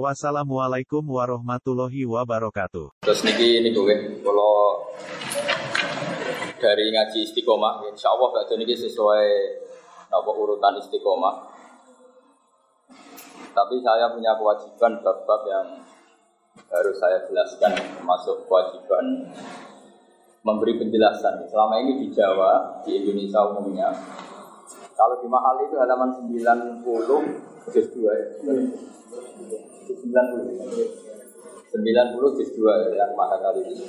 Wassalamualaikum warahmatullahi wabarakatuh. Terus niki ini gue, kalau dari ngaji istiqomah, insya Allah gak niki sesuai apa urutan istiqomah. Tapi saya punya kewajiban bab-bab yang harus saya jelaskan, termasuk kewajiban memberi penjelasan. Selama ini di Jawa, di Indonesia umumnya, kalau di mahal itu halaman 90 juz 2 ya. 90 90 juz 2 yang mahal kali ini.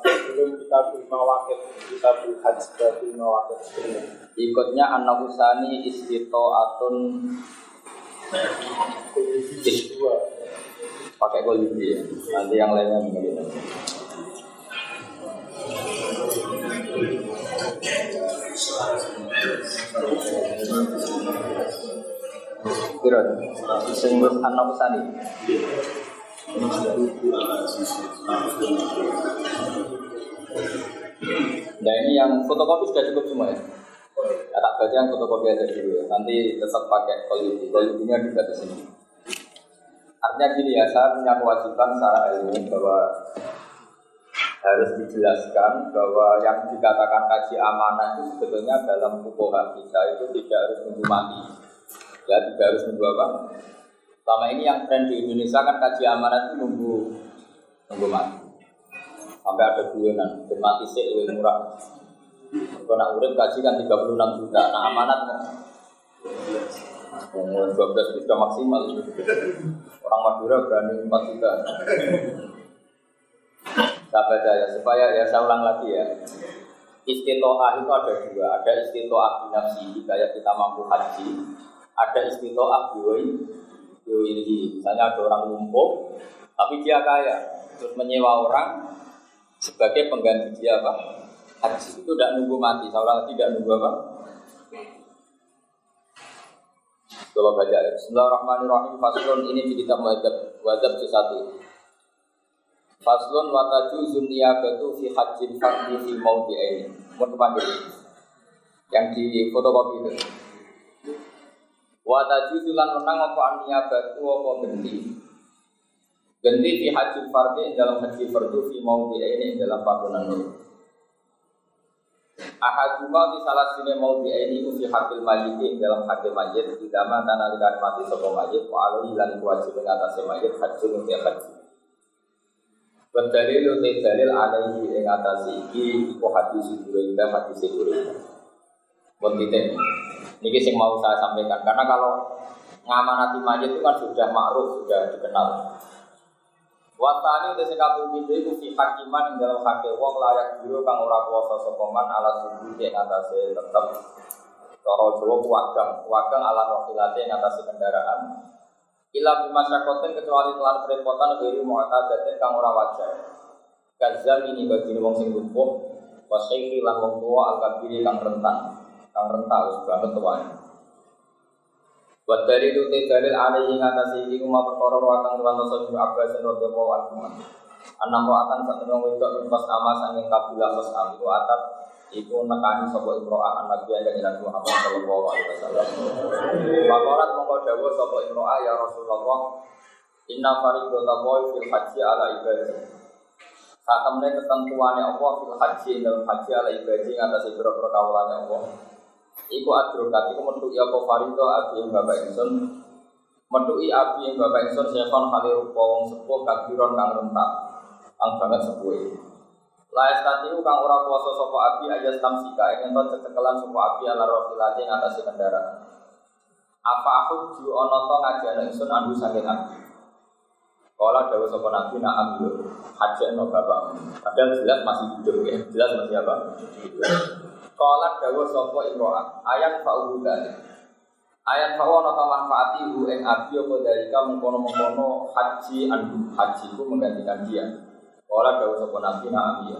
sebelum kita terima wakil kita berhaji kita terima wakil sebelumnya Ikutnya anak usani istito atun juz dua pakai kolibri ya. Nanti yang lainnya begini. Kira, sing usani. Nah ini yang fotokopi sudah cukup semua ya. Ya, tak baca yang fotokopi aja dulu ya. Nanti tetap pakai kolibri. Kolibrinya juga di sini. Artinya gini ya, saya punya kewajiban secara ilmu bahwa harus dijelaskan bahwa yang dikatakan kaji amanah itu sebetulnya dalam fukoha kita itu tidak harus nunggu mati. Ya, tidak harus nunggu apa? Selama ini yang tren di Indonesia kan kaji amanah itu nunggu nunggu mati. Sampai ada guyonan, mati sih lebih murah. Kalau nak urip kaji kan 36 juta, nah amanat mau Umur 12 juta maksimal. Orang Madura berani 4 juta. Saya ya, supaya ya saya ulang lagi ya. Istitoah itu ada dua. Ada istitoah binafsi, kayak kita mampu haji Ada istitoah biwai biwai Misalnya ada orang lumpuh Tapi dia kaya Terus menyewa orang Sebagai pengganti dia apa? Haji itu tidak nunggu mati lagi tidak nunggu apa? Kalau baca ya. Bismillahirrahmanirrahim. Faslun ini di kitab wajib wajib satu. Faslun wataju zunniyabatu fi hajjin fardi fi mauti ini. Mau panggil. Yang di fotokopi itu. Wataju zulan menang apa aniyabatu apa genti. Genti fi hajjin fardi dalam haji fardu fi mauti ini dalam panggonan ini. Ahaduma di salah sini mau dia ini ufi hakil majid dalam hakil majid di dama tanah likan mati sopo majid wa alaihi lan wajib atas majid haji nuti haji. Berdalil uti dalil alaihi ing atas iki iku hadis Buraida hadis. Buat kita ini sing mau saya sampaikan karena kalau ngamanati majid itu kan sudah ma'ruf sudah dikenal. Watani udah sekabung pintu itu fi hakiman yang dalam hakil wong layak biru kang ora kuasa sokongan ala subuh yang atasnya tetap Toro Jawa wagang, wagang ala wakilate yang atas kendaraan. Ila bimasyakotin kecuali telah kerepotan dari mu'tadatin kang ora wajar. Gazal ini bagi wong sing lumpuh, wasyaihi lan wong tua al-kabiri kang rentan, kang rentan wis banget tuane. Buat dari itu dalil alaihi ngatasi iki kuma perkara wakang tuan dosa juga Abbas radhiyallahu anhu. Anam roatan satu nang wedok pas ama sanging kabilah pas am itu atat iku nekani sapa imro'ah an nabi ada Nabi Muhammad sallallahu alaihi wasallam. Pakorat mongko dawuh sapa imro'ah ya Rasulullah Inna fariqata boy fil haji ala ibadah. Saat temen ketentuannya Allah fil haji dalam haji ala ibadah ngatasi biro-biro kawalannya Allah. Iku adrokat, iku metuki apa farido abi yang bapak insun Metuki abi yang bapak insun Syekhon kali rupa wong sepuh kabiron kang rentak Kang banget sepuh. Laes tadi kang ora kuasa sopo abi aja tamsika Ingin to cecekelan sopo abi ala rofilati ngatasi kendaraan. Apa aku ju ono to ngajian insun andu saking abi Kala dawa sopo nabi na'am yo Haji no bapak Padahal jelas masih hidup ya. Jelas masih apa? Kala dawa sapa imro'ah ayat fa'uhu dalik Ayat fa'u ana manfaati hu ing abi apa dalika mengkono-mengkono haji andu haji ku menggantikan dia. Kala dawa sapa nabi na abi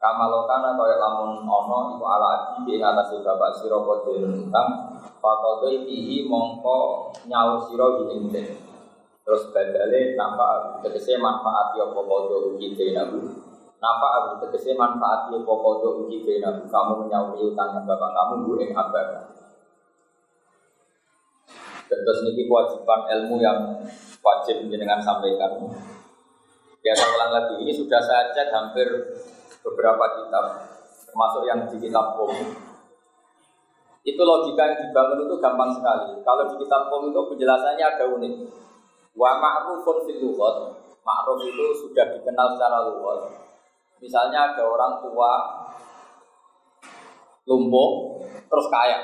Kamalokana kaya lamun ono iku ala adi di atas bapak siro kodin utang Fakodoi fihi mongko nyaur siro ing Terus badale nampak tegese manfaat ya pokodo uji benahu Nampak aku tegese manfaat ya pokodo uji benahu Kamu menyauri utang bapak kamu bu ing abad Terus ini kewajiban ilmu yang wajib dengan sampaikan Ya saya ulang lagi, ini sudah saya cek hampir beberapa kitab, termasuk yang di kitab Qom. Itu logika yang dibangun itu gampang sekali. Kalau di kitab Qom itu penjelasannya ada unik. Wa ma'rufun fil lughat. Ma'ruf itu sudah dikenal secara luas. Misalnya ada orang tua lumpuh terus kaya.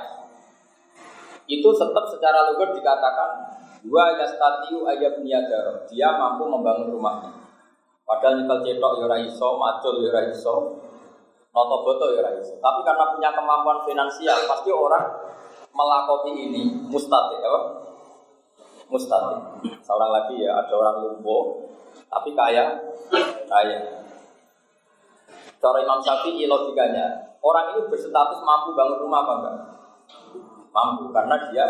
Itu tetap secara lugas dikatakan dua yastatiu ayat niaga. Dia mampu membangun rumahnya. Padahal nyekel cetok ya ora iso, macul ya ora iso, noto boto ya iso. Tapi karena punya kemampuan finansial, pasti orang melakoni ini mustati, apa? Mustati. Seorang lagi ya, ada orang lumpuh, tapi kaya, kaya. Cara Imam Syafi'i logikanya, orang ini berstatus mampu bangun rumah apa enggak? Mampu, karena dia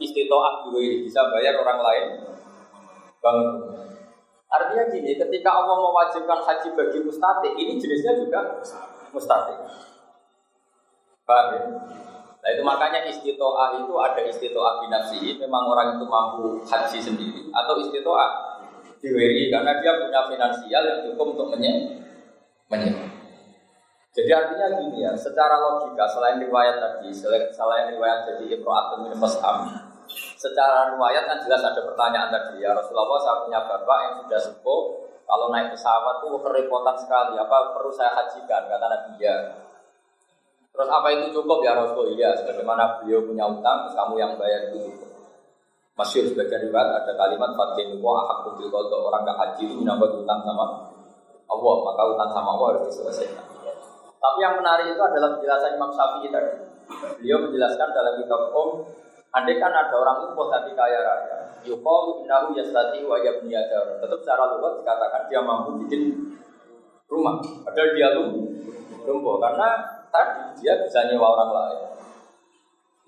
istitoah juga bisa bayar orang lain bangun rumah. Artinya gini, ketika Allah mewajibkan haji bagi mustati, ini jenisnya juga mustati. Paham ya? Nah itu makanya istitoah itu ada istitoah binafsi, memang orang itu mampu haji sendiri, atau istitoah diwiri karena dia punya finansial yang cukup untuk menye Jadi artinya gini ya, secara logika selain riwayat tadi, selain riwayat jadi imro'atun min fasham, Secara riwayat kan jelas ada pertanyaan tadi ya Rasulullah saya punya bapak yang sudah sepuh kalau naik pesawat tuh kerepotan sekali apa perlu saya hajikan kata Nabi ya Terus apa itu cukup ya Rasul? Iya, sebagaimana beliau punya utang, terus kamu yang bayar itu cukup. Masyur sebagian riwayat ada kalimat Fatin wa ahakku bil orang gak haji itu menambah utang sama Allah, maka utang sama Allah harus diselesaikan. Tapi yang menarik itu adalah penjelasan Imam Syafi'i tadi. Beliau menjelaskan dalam kitab Om Andai kan ada orang lumpuh tapi kaya raya, yukalu innahu yastati wa yabniyadar. Tetap secara luas dikatakan dia mampu bikin rumah. Padahal dia lumpuh karena tadi dia bisa nyewa orang lain.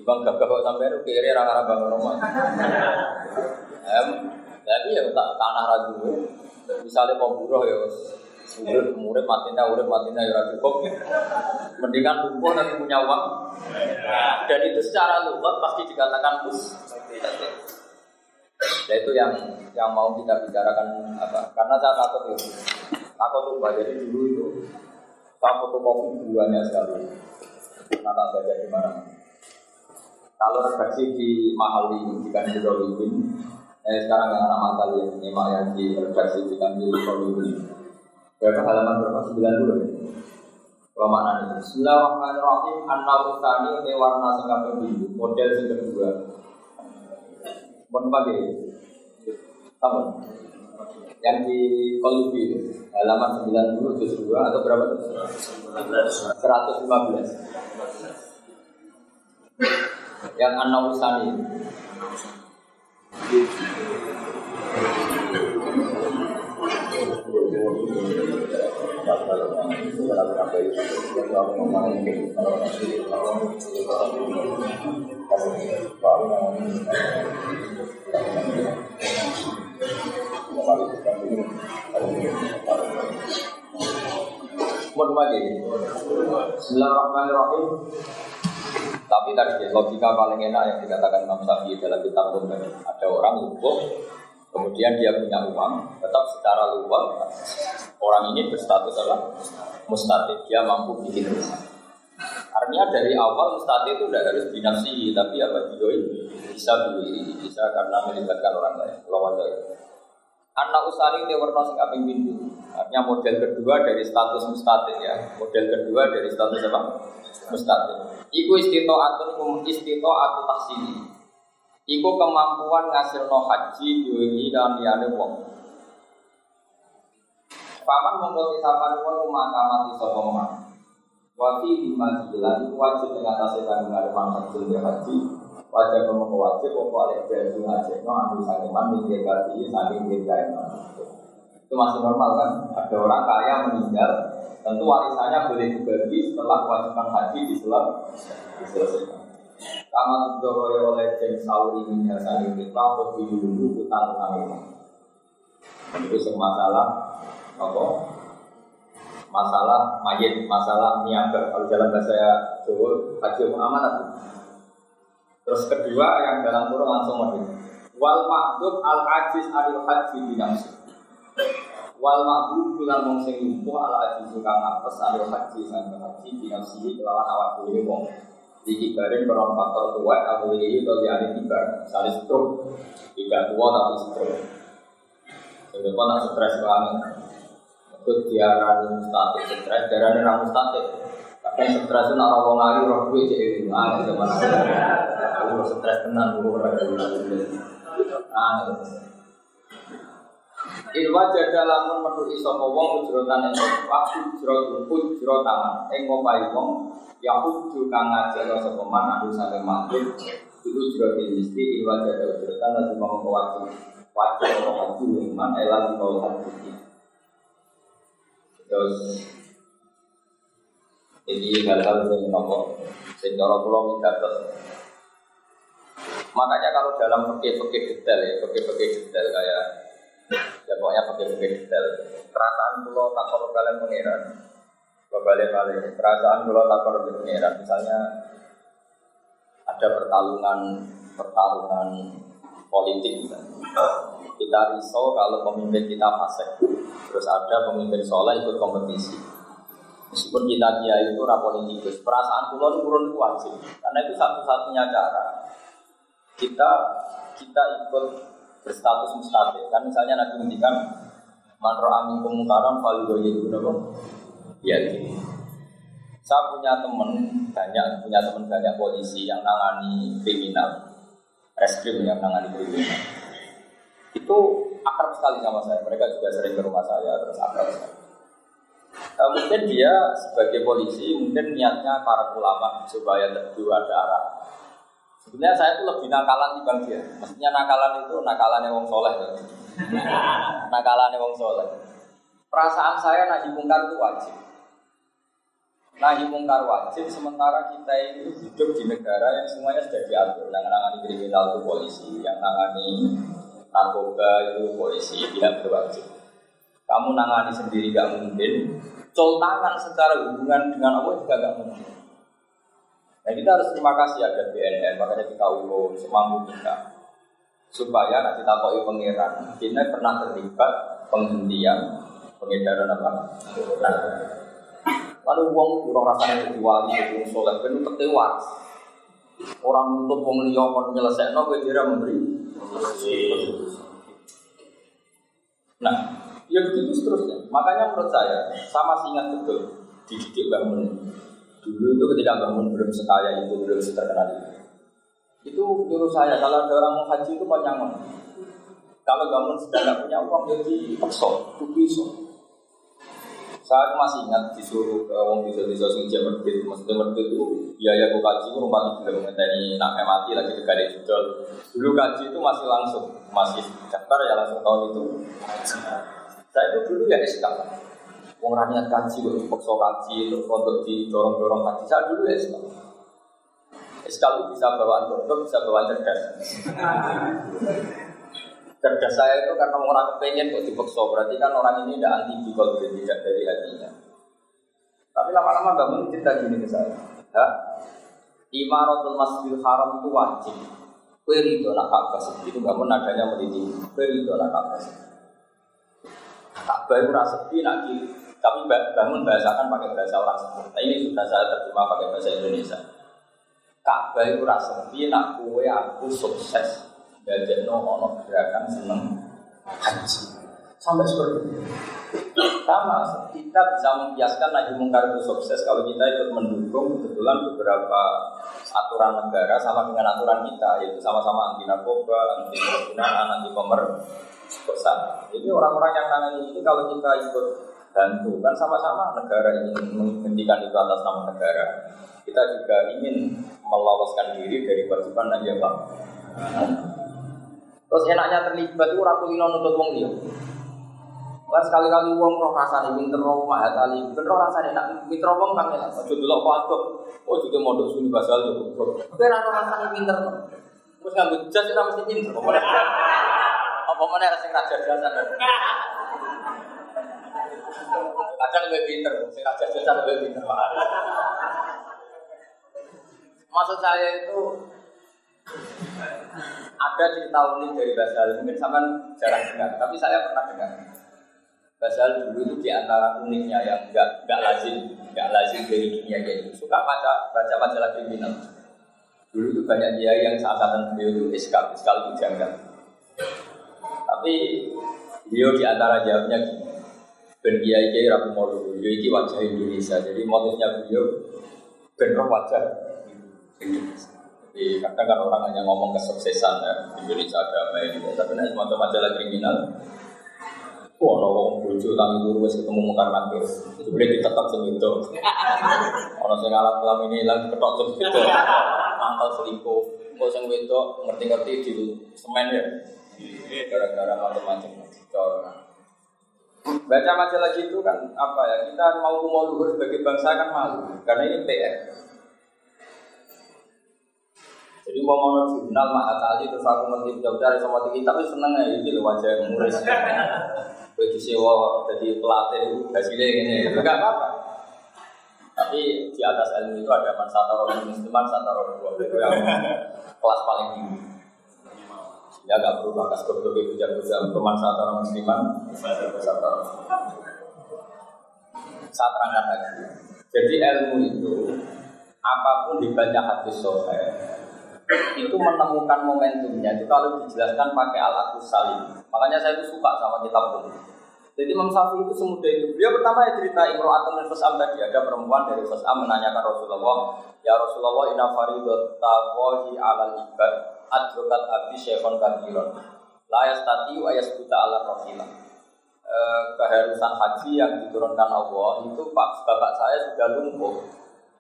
Ibang gagah kok sampai itu kiri orang bangun rumah. Em, tapi ya tak tanah ragu. Misalnya mau buruh ya Urip murid matinya, urip matinya ya cukup. Mendingan lumpuh tapi punya uang. Dan itu secara lugat pasti dikatakan bus. Ya itu yang yang mau kita bicarakan apa? Karena saya takut itu. Takut lupa. Jadi dulu itu saya fotokopi buahnya sekali. Karena tak baca di mana. Kalau redaksi di mahal ini di Kanjeng eh sekarang yang anak makal yang yang di redaksi di Kanjeng Berapa halaman berapa? 90 Kalau mana nih? Bismillahirrahmanirrahim. An-Nawr Tani Ini warna sing kaping Model sing kedua. Mohon pakai Kamu Yang di Kolubi Halaman 90 juz 2 Atau berapa tuh? 115 Yang An-Nawr Tani Bismillahirrahmanirrahim. Tapi tadi logika paling enak yang dikatakan Imam Syafi'i dalam kitab Ada orang lumpuh Kemudian dia punya uang, tetap secara luar orang ini berstatus apa? Mustatik, dia mampu bikin rumah. Artinya dari awal mustatik itu tidak harus binafsi, tapi apa juga bisa beli, bisa karena melibatkan orang lain. Lawan dari Anak usari ini warna pintu. Artinya model kedua dari status mustatik ya. Model kedua dari status apa? Mustatik. Iku istito atun istito atau taksini. Iku kemampuan ngasilno haji diwengi dan liyane wong. Paman mongko sisapan wong mati sapa man. Wati lima jilan wajib ing atase kanggo ngarepan haji haji. Wajib mongko wajib apa oleh bensu ngaji no anu saking man minggir kati saking dirgawe. Itu masih normal kan? Ada orang kaya meninggal, tentu warisannya boleh dibagi setelah kewajiban haji diselesaikan. Kama tudoro oleh James Sauri ini hasil kita dulu utang utang. Itu semua masalah apa? Masalah mayit, masalah niaga. Kalau dalam bahasa Jawa, haji amanat. Terus kedua yang dalam kurung langsung model. Wal mahdub al ajiz aril haji binamsi. Wal mahdub bulan mong sing lumpuh al ajiz kang apes aril haji sang haji binamsi kelawan awak dhewe wong dikibarin beron faktor tua atau ini atau liane kibar misalnya stroke. Tidak tua tapi stroke. Jadi kalau nak stres banget. Itu diarani mustatik stres diarani ramu mustatik tapi stres itu nak rawong lagi roh gue jadi aneh zaman aku. Stres tenang gue aneh Ilwa jada lamun metu iso wong ujrotan ing waktu ujrot ujrotan ing ngopai wong ya uju kang ngajak sapa man anu sampe makhluk itu ujrot mesti ilwa jada ujrotan lan mau wajib wajib ora wajib man ela di mau hati terus ini hal-hal yang nopo sing cara kula minta Makanya kalau dalam fikih-fikih detail ya, fikih-fikih detail kayak ya pokoknya pakai-pakai detail. Perasaan pulau takor kalian mengira balik balik perasaan pulau takor mengira misalnya ada pertarungan pertarungan politik misalnya. kita risau kalau pemimpin kita fasik. Terus ada pemimpin soleh ikut kompetisi. Meskipun kita dia itu rapolitikus perasaan pulau itu itu wajib. Karena itu satu-satunya cara kita kita ikut berstatus mustatik. Kan misalnya Nabi ngendikan man amin kemungkaran fal itu apa? Ya Saya punya teman banyak, punya teman banyak polisi yang nangani kriminal, reskrim yang nangani kriminal. Itu akrab sekali sama saya. Mereka juga sering ke rumah saya, terus akrab sekali. E, mungkin dia sebagai polisi, mungkin niatnya para ulama supaya berdua ada arah Sebenarnya saya itu lebih nakalan dibanding dia. Maksudnya nakalan itu nakalan yang wong soleh. nakalan yang wong soleh. Perasaan saya nahi mungkar itu wajib. Nahi mungkar wajib, sementara kita itu hidup di negara yang semuanya sudah diatur. Yang nangani kriminal itu polisi, yang nangani narkoba itu polisi, tidak berwajib. Kamu nangani sendiri gak mungkin. Col tangan secara hubungan dengan Allah juga gak mungkin. Nah kita harus terima kasih ada BNN, makanya kita ulun semampu kita supaya nanti takoi pangeran kita pernah terlibat penghentian pengedaran apa? Nah, lalu uang kurang rasanya jadi wali, jadi soleh, kan tewas. Orang untuk uang liya kon nyelesaikan, gue kira memberi. Nah, ya begitu seterusnya. Makanya menurut saya, sama sih ingat betul dididik bangun Dulu itu ketika bangun belum sekaya itu, belum seterkenal itu. Itu menurut saya, kalau ada orang mau haji itu panjangan. Kalau bangun sedang tidak punya uang, jadi paksa, itu bisa. Saya masih ingat disuruh ke wong bisa bisa sing jam merbit, maksudnya merbit itu biaya aku kaji itu rumah tiga ini nak mati lagi dekade judul. Dulu kaji itu masih langsung, masih daftar ya langsung tahun itu. Saya itu dulu ya SK. Wong raniat kaji kok dipaksa kaji terus untuk didorong-dorong kaji. Saya dulu ya. Sekali bisa bawaan bodoh, bisa bawaan cerdas. cerdas saya itu karena orang kepengen kok dipaksa. Berarti kan orang ini tidak anti kalau tidak dari hatinya. Tapi lama-lama bangun cerita gini ke saya. Ha? Imaratul Masjidil Haram itu wajib. Kue ridho nak Ka'bah itu bangun nadanya meliti. Kue ridho nak Ka'bah Ka'bah itu rasa nak tapi bangun bahasakan pakai bahasa orang. Nah, ini sudah saya terjemah pakai bahasa Indonesia. Ka'bah itu rasa nak kue aku sukses. Jadi no ono gerakan seneng haji. Sampai seperti itu. Sama, kita bisa membiaskan lagi mungkar itu sukses kalau kita ikut mendukung kebetulan beberapa aturan negara sama dengan aturan kita, yaitu sama-sama anti narkoba, anti penggunaan, anti pemerkosaan. Jadi orang-orang yang nangani ini kalau kita ikut bantu kan sama-sama negara ingin menghentikan itu atas nama negara kita juga ingin meloloskan diri dari kewajiban dan Pak terus enaknya terlibat itu rakulino nutut wong dia Kan sekali-kali uang roh rasane pinter roh mahat ali, pinter roh rasane nak wong elek. Aja delok kok aduk. Oh juga mondok suni basal yo. Kowe ora roh rasane pinter. Terus nganggo jas ora mesti pinter. Apa meneh? Apa meneh sing raja. Kadang lebih pinter, sing raja jasan lebih pinter. Maksud saya itu ada cerita unik dari Basal, mungkin sama jarang dengar, tapi saya pernah dengar. Basal dulu itu di antara uniknya yang enggak enggak lazim, enggak lazim dari dunia kayak gitu. Suka baca baca majalah kriminal. Dulu itu banyak dia yang seangkatan beliau itu iskal, iskal itu janggal. Tapi beliau di antara jawabnya gini. Ben kiai kiai rabu mau dulu, ini wajah Indonesia. Jadi motifnya beliau ben wajah Indonesia. Jadi kadang kan orang hanya ngomong kesuksesan ya, Indonesia agama ini, tapi nanti semacam majalah kriminal Wah, ono wong bojo tangi turu wis ketemu mungkar nakir. Itu boleh ditetok sing itu. Ono sing kelam ini lagi ketok sing itu. Mangkal selingkuh. Sing wedok ngerti-ngerti di semen ya. Gara-gara macam-macam Baca majalah gitu kan apa ya? Kita mau mau luhur sebagai bangsa kan malu karena ini PR. Jadi mau mau jurnal mah kali terus aku ngerti jauh-jauh sama kita tapi seneng ya gitu wajah muris. Bagi sewa jadi pelatih hasilnya ini, itu gak apa-apa. Tapi di atas ilmu itu ada orang musliman, orang dua itu yang kelas paling tinggi. Ya gak perlu bakas goblok itu jago-jago orang musliman, orang Saya terangkan lagi. Jadi ilmu itu apa pun dibaca hati sohe itu menemukan momentumnya itu kalau dijelaskan pakai alat salim makanya saya itu suka sama kitab pun jadi Imam Syafi'i itu semudah itu. Beliau pertama ya cerita Imro'atun dan Fas'am tadi. Ada perempuan dari Fas'am menanyakan Rasulullah, Ya Rasulullah inna faridatawahi alal ibad adrokat abdi syekhon kabiron. La yastati wa yasbuta ala rafila. E, keharusan haji yang diturunkan Allah itu pak bapak saya sudah lumpuh.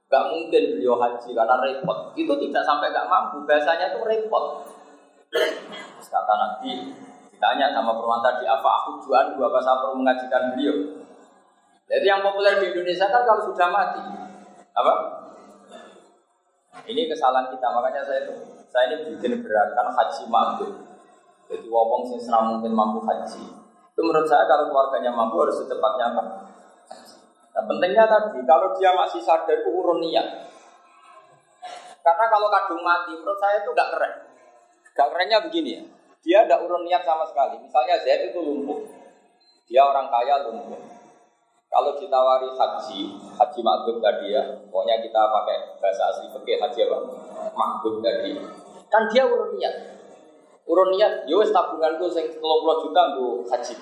Gak mungkin beliau haji karena repot. Itu tidak sampai gak mampu. Biasanya itu repot. Kata Nabi, Tanya sama perempuan tadi, apa aku jual dua saya perlu mengajikan beliau? Jadi yang populer di Indonesia kan kalau sudah mati, apa? Ini kesalahan kita, makanya saya itu saya ini bikin gerakan haji makhluk. Jadi wong sing mungkin mampu haji. Itu menurut saya kalau keluarganya mampu harus secepatnya apa? Nah, pentingnya tadi kalau dia masih sadar itu urun niat. Karena kalau kadung mati, menurut saya itu nggak keren. Gak kerennya begini ya. Dia tidak urun niat sama sekali. Misalnya Zaid itu lumpuh. Dia orang kaya lumpuh. Kalau ditawari haji, haji makbub tadi ya, pokoknya kita pakai bahasa asli pakai haji apa? Makbub tadi. Kan dia urun niat. Urun niat, yo tabunganku sing 30 juta untuk haji.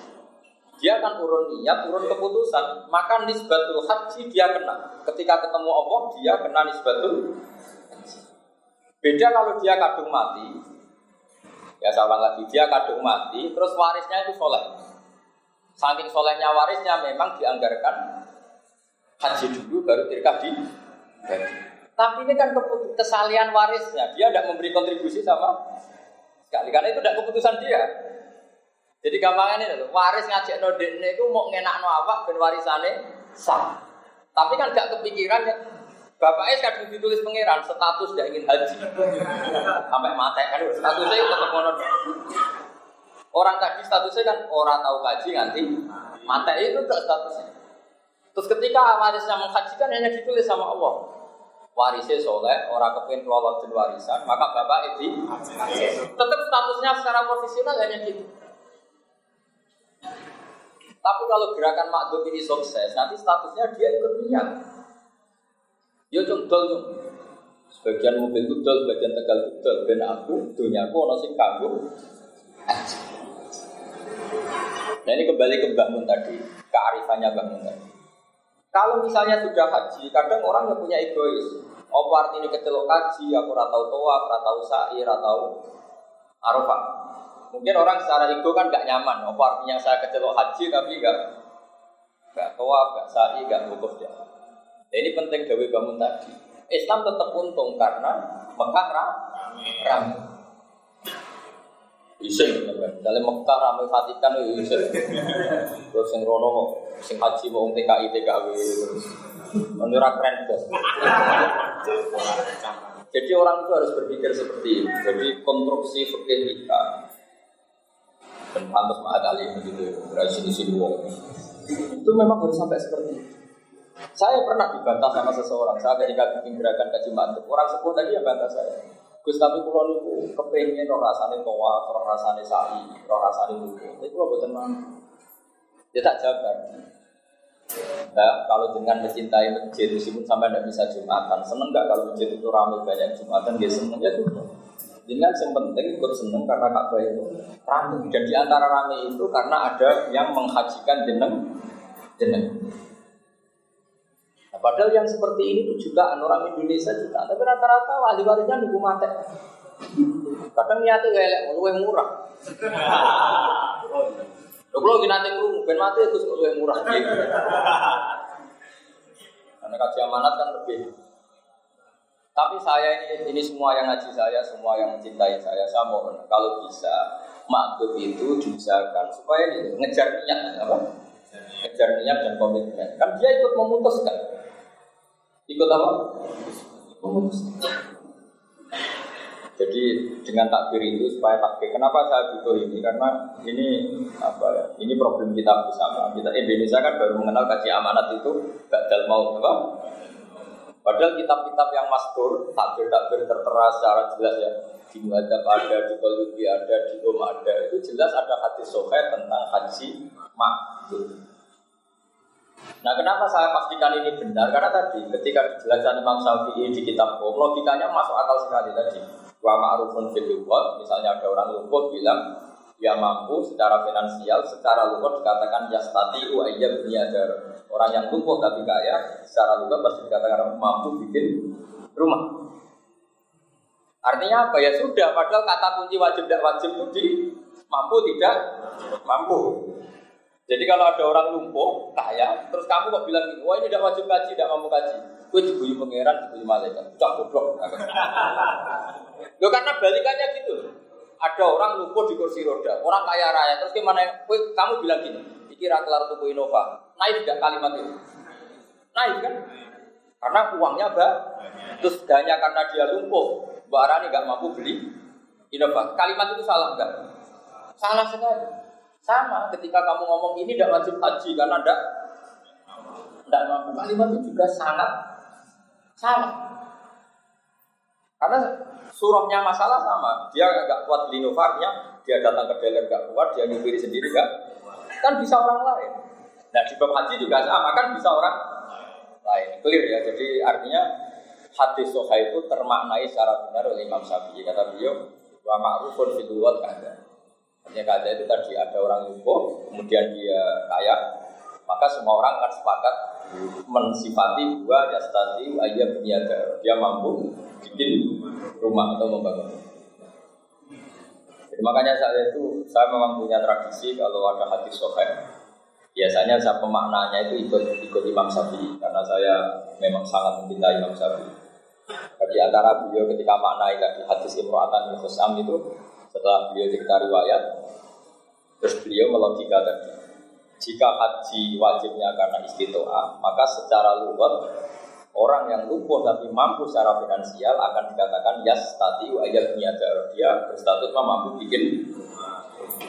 Dia kan urun niat, urun keputusan, maka nisbatul haji dia kena. Ketika ketemu Allah, dia kena nisbatul haji. Beda kalau dia kadung mati, Ya ulang lagi, dia kadung mati, terus warisnya itu soleh. Saking solehnya warisnya memang dianggarkan haji dulu baru tirkah di Tapi ini kan kesalian warisnya, dia tidak memberi kontribusi sama sekali. Karena itu tidak keputusan dia. Jadi gampangannya itu waris ngajak no itu mau ngenak no awak ben warisane sah. Tapi kan gak kepikiran ya, Bapaknya kadang ditulis pangeran status tidak ingin haji. Sampai mati kan statusnya tetap monon. Orang tadi statusnya kan orang tahu haji nanti mati itu tak statusnya. Terus ketika warisnya menghajikan hanya ditulis sama Allah. Warisnya soleh, orang kepingin lolos di warisan, maka bapak itu tetap statusnya secara profesional hanya gitu. Tapi kalau gerakan makdum ini sukses, nanti statusnya dia ikut niat. Yo cung dol cung. Sebagian mobil itu dol, sebagian tegal itu dol. Ben aku, dunia aku ono sing kanggo. Nah ini kembali ke Mbak Mun tadi, kearifannya Mbak Mun tadi. Kalau misalnya sudah haji, kadang orang yang punya egois. Apa artinya kecelok haji, aku ratau toa, ratau sa'i, ratau arafah. Mungkin orang secara ego kan gak nyaman. Apa artinya saya kecelok haji tapi gak gak toa, gak sa'i, gak wukuf dia. Nah, ini penting Dewi bangun tadi. Islam tetap untung karena Mekah ramai. Bisa, misalnya Mekah ramai Vatikan itu bisa. Terus yang Rono, sing haji mau TKI TKW menurut keren bos. Jadi orang itu harus berpikir seperti ini. Jadi konstruksi fikih kita dan pantas mahat ali begitu dari sini sini itu memang harus sampai seperti itu. Saya pernah dibantah sama seseorang. Saya ketika bikin gerakan kaji mantuk, orang sebut tadi yang bantah saya. Gus tapi kulo niku kepengen roh rasane toa, roh rasane sa'i, roh rasane wudu. Tapi kulo boten mampu. Dia tak jabar. Nah, kalau dengan mencintai masjid meskipun sampai tidak bisa jumatan, seneng nggak kalau masjid itu ramai banyak jumatan dia seneng ya tuh. Dengan yang penting ikut seneng karena Ka'bah itu ramai dan di antara ramai itu karena ada yang menghajikan jeneng jeneng. Nah, padahal yang seperti ini tuh juga orang Indonesia juga, tapi rata-rata wali-walinya nunggu mati. Kadang niatnya kayak lebih murah. Lo gini nanti kerungu, ben mati itu lebih murah. Gitu. Karena kasih amanat kan lebih. Tapi saya ini, ini semua yang ngaji saya, semua yang mencintai saya, saya mohon kalau bisa makhluk itu diusahakan supaya ini ngejar niat apa? Ngejar niat dan komitmen. Kan dia ikut memutuskan. Ikut apa? Jadi dengan takbir itu supaya takbir. Kenapa saya butuh ini? Karena ini apa ya? Ini problem kita bersama. Kita Indonesia kan baru mengenal kaji amanat itu badal mau apa? Padahal kitab-kitab yang maskur, takbir-takbir tertera secara jelas ya di Muhadzab ada, di Qalubi ada, di Om ada. Itu jelas ada hadis sohe tentang haji makbul. Nah kenapa saya pastikan ini benar? Karena tadi ketika dijelaskan Imam Syafi'i di kitab Qom, logikanya masuk akal sekali tadi. Wa ma'rufun fil misalnya ada orang lumpuh bilang dia mampu secara finansial, secara lumpuh dikatakan yastati wa iya dar. Orang yang lumpuh tapi kaya, secara lumpuh pasti dikatakan mampu bikin rumah. Artinya apa ya sudah, padahal kata kunci wajib tidak wajib itu di mampu tidak mampu. Jadi kalau ada orang lumpuh, kaya, terus kamu kok bilang gini, wah ini tidak wajib kaji, tidak mampu kaji. Gue dibui pangeran, dibui malaikat. Cak goblok. Loh karena balikannya gitu. Ada orang lumpuh di kursi roda, orang kaya raya, terus gimana? Gue, kamu bilang gini, pikir kelar tuku Innova. Naik tidak kalimat itu? Naik kan? Karena uangnya bah, terus hanya karena dia lumpuh, Mbak Arani nggak mampu beli Innova. Kalimat itu salah enggak? Salah sekali. Sama ketika kamu ngomong ini tidak wajib haji karena tidak tidak mampu. Kalimat itu juga sangat salah. Karena surahnya masalah sama. Dia nggak kuat beli novarnya, dia datang ke dealer nggak kuat, dia nyupiri sendiri nggak. Kan bisa orang lain. Nah di bab haji juga sama kan bisa orang lain. Clear ya. Jadi artinya hadis soha itu termaknai secara benar oleh Imam Syafi'i. Kata beliau, wa ma'rufun fil ada. Artinya kada itu tadi ada orang lumpuh, kemudian dia kaya, maka semua orang akan sepakat mensifati dua jastati ayat niaga. Dia mampu bikin rumah atau membangun. Jadi makanya saya itu saya memang punya tradisi kalau ada hati sohail biasanya saya pemaknanya itu ikut ikut Imam Syafi'i karena saya memang sangat mencintai Imam Syafi'i. Di antara beliau ketika maknai tadi hadis Imro'atan Khusam itu setelah beliau cerita riwayat, terus beliau melogika tadi. Jika haji wajibnya karena istitoah, maka secara luwet orang yang lumpuh tapi mampu secara finansial akan dikatakan yas tati ayat niaga. Dia berstatus mampu bikin.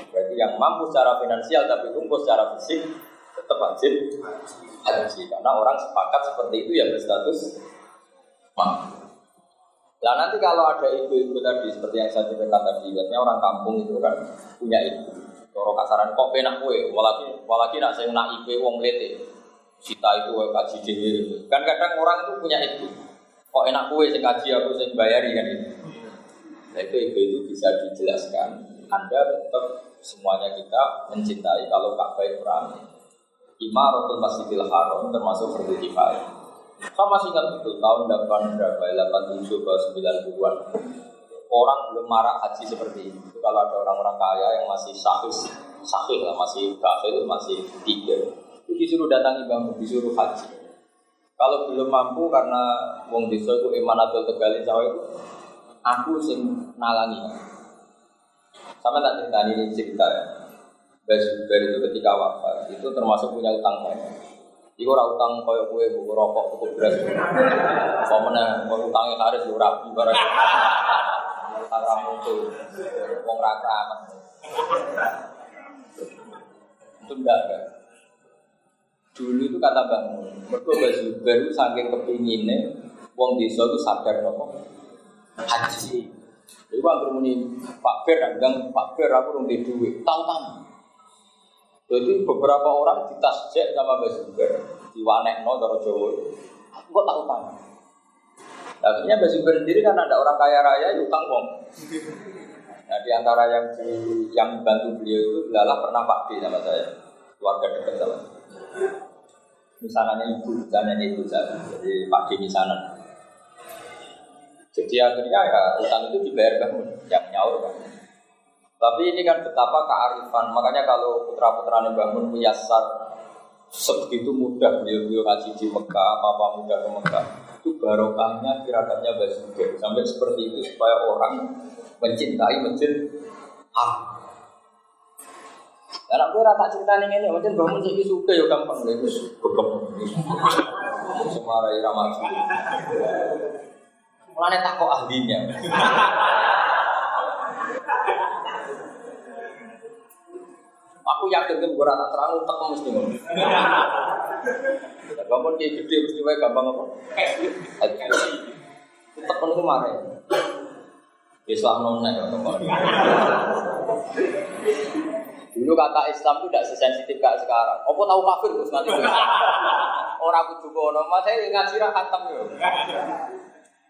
Berarti yang mampu secara finansial tapi lumpuh secara fisik tetap wajib haji. Karena orang sepakat seperti itu ya berstatus mampu Nah nanti kalau ada ibu-ibu tadi seperti yang saya ceritakan tadi, biasanya orang kampung itu kan punya ibu. Kalau kasaran kok penak kue, walaki walaki nak saya nak ibu wong lete. Cita itu kaji dewi. Kan kadang orang itu punya ibu. Kok enak kue sing kaji aku sing bayari kan itu. Nah itu ibu itu bisa dijelaskan. Anda tetap semuanya kita mencintai kalau Ka'bah itu ramai. Imaratul Masjidil Haram termasuk fardu kifayah. Saya masih ingat itu tahun 8 berapa, 87 ke 90-an. Orang belum marah haji seperti. Itu kalau ada orang-orang kaya yang masih sahih, sahih lah, masih kafir, masih tiga. Itu disuruh datangi bambu, disuruh haji. Kalau belum mampu karena wong desa itu atau tegalin cawe itu, aku sing nalangi. Sama tak cerita ini cerita ya. Mbak Zubair itu ketika wafat itu termasuk punya utang banyak. Iku ora utang koyo kue buku rokok buku beras. Kau mana mau utangnya harus lu rapi barang. Utang ramu tuh, wong raka amat. Itu enggak kan? Dulu itu kata Mbak Mun, mereka Mbak Zubair itu saking kepinginnya wong desa itu sadar nopo haji. Jadi Pak Muni Pak Ber, bilang Pak Ber aku belum duit, tahu tahu. Jadi beberapa orang ditasjek sama Mbak Zubair di Wanekno dari Jawa. Aku kok tahu tahu. Akhirnya Mbak Zubair sendiri kan ada orang kaya raya utang wong. Nah di antara yang di, yang bantu beliau itu adalah pernah Pak D sama saya, keluarga dekat sama. Misalnya ibu, misalnya ibu saya, jadi Pak D misalnya. Jadi akhirnya ya utang itu dibayar bangun, yang nyaur bangun. Tapi ini kan betapa kearifan. Makanya kalau putra-putranya bangun muyasar sebegitu mudah beliau-beliau ngaji di Mekah, papa muda ke Mekah. Itu barokahnya kirakannya Basuki sampai seperti itu supaya orang mencintai masjid ah. Karena gue rata cerita nih ini, macam bangun sih suka ya gampang deh, terus begem, semara irama Mulanya tak kok ahlinya. Aku yakin kan gue rata terang tak mesti ngono. Bangun kayak gede mesti wae gampang apa? Tak pun kemarin. Islam nona ya teman. Dulu kata Islam itu tidak sesensitif kayak sekarang. Apa tahu kafir terus nanti? Orang kudu kono, mas saya ra khatam yo.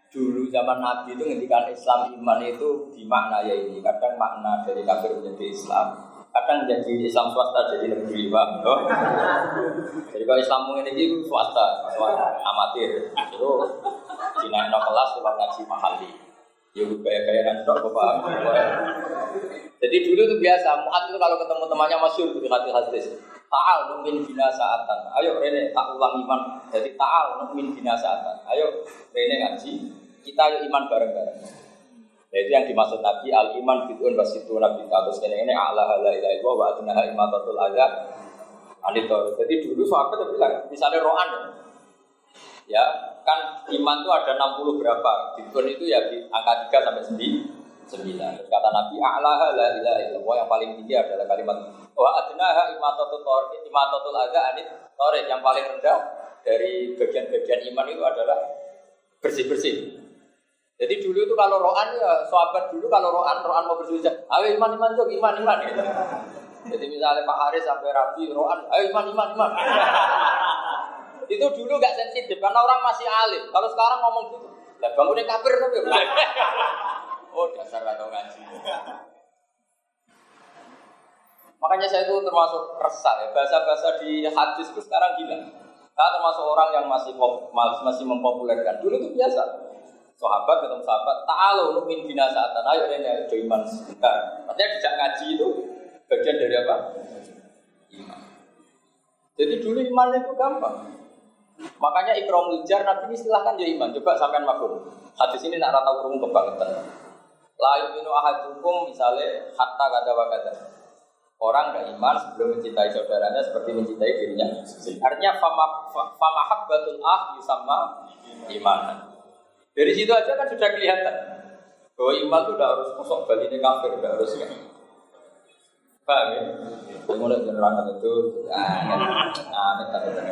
Dulu zaman Nabi itu ngendikan Islam iman itu di makna ya ini. Kadang makna dari kafir menjadi Islam, kadang jadi Islam swasta jadi negeri pak oh. jadi kalau Islam ini itu swasta, swasta amatir itu Cina no kelas cuma ngaji mahali ya gaya gaya kan bapak jadi dulu itu biasa muat itu kalau ketemu temannya masyur di hati hadis Ta'al numin bina saatan. Ayo Rene tak ulang iman. Jadi ta'al numin bina saatan. Ayo Rene ngaji. Kita ayo iman bareng-bareng. Nah, itu yang dimaksud Nabi al iman fitun wasitu nabi terus ini ini Allah la ilaha illallah wa adnaha imatatul adha anito. Jadi dulu sahabat bilang misalnya rohan ya. Ya, kan iman itu ada 60 berapa? Fitun itu ya di angka 3 sampai 9. 9. Terus kata Nabi Allah la ilaha illallah yang paling tinggi adalah kalimat wa adnaha imatatul torik imatatul adha anit yang paling rendah dari bagian-bagian iman itu adalah bersih-bersih. Jadi dulu itu kalau roan ya sahabat dulu kalau roan roan mau bersuci, ayo iman iman jok iman iman. Gitu. Jadi misalnya Pak Haris sampai Rabi roan, ayo iman iman iman. itu dulu gak sensitif karena orang masih alim. Kalau sekarang ngomong gitu, lah bangunnya kafir ya. oh dasar atau ngaji. Makanya saya itu termasuk resah ya. Bahasa-bahasa di hadis itu sekarang gila. Saya termasuk orang yang masih masih mempopulerkan. Dulu itu biasa sahabat ketemu sahabat ta'alu min binasatan ayo ini ada iman. Sebentar artinya tidak ngaji itu bagian dari apa? Iman. Jadi dulu iman itu gampang. Makanya ikram ujar nabi ini silahkan ya iman. Coba sampean mabuk hadis ini nak rata kurung kebangetan. Lain minu ahadukum misalnya hatta kata wakata Orang gak iman sebelum mencintai saudaranya seperti mencintai dirinya. Artinya fama fama ah sama iman. Dari situ aja kan sudah kelihatan bahwa iman itu udah harus kosong ini kafir, udah harus kan. Paham ya? Mulai generangan itu, ah, minta minta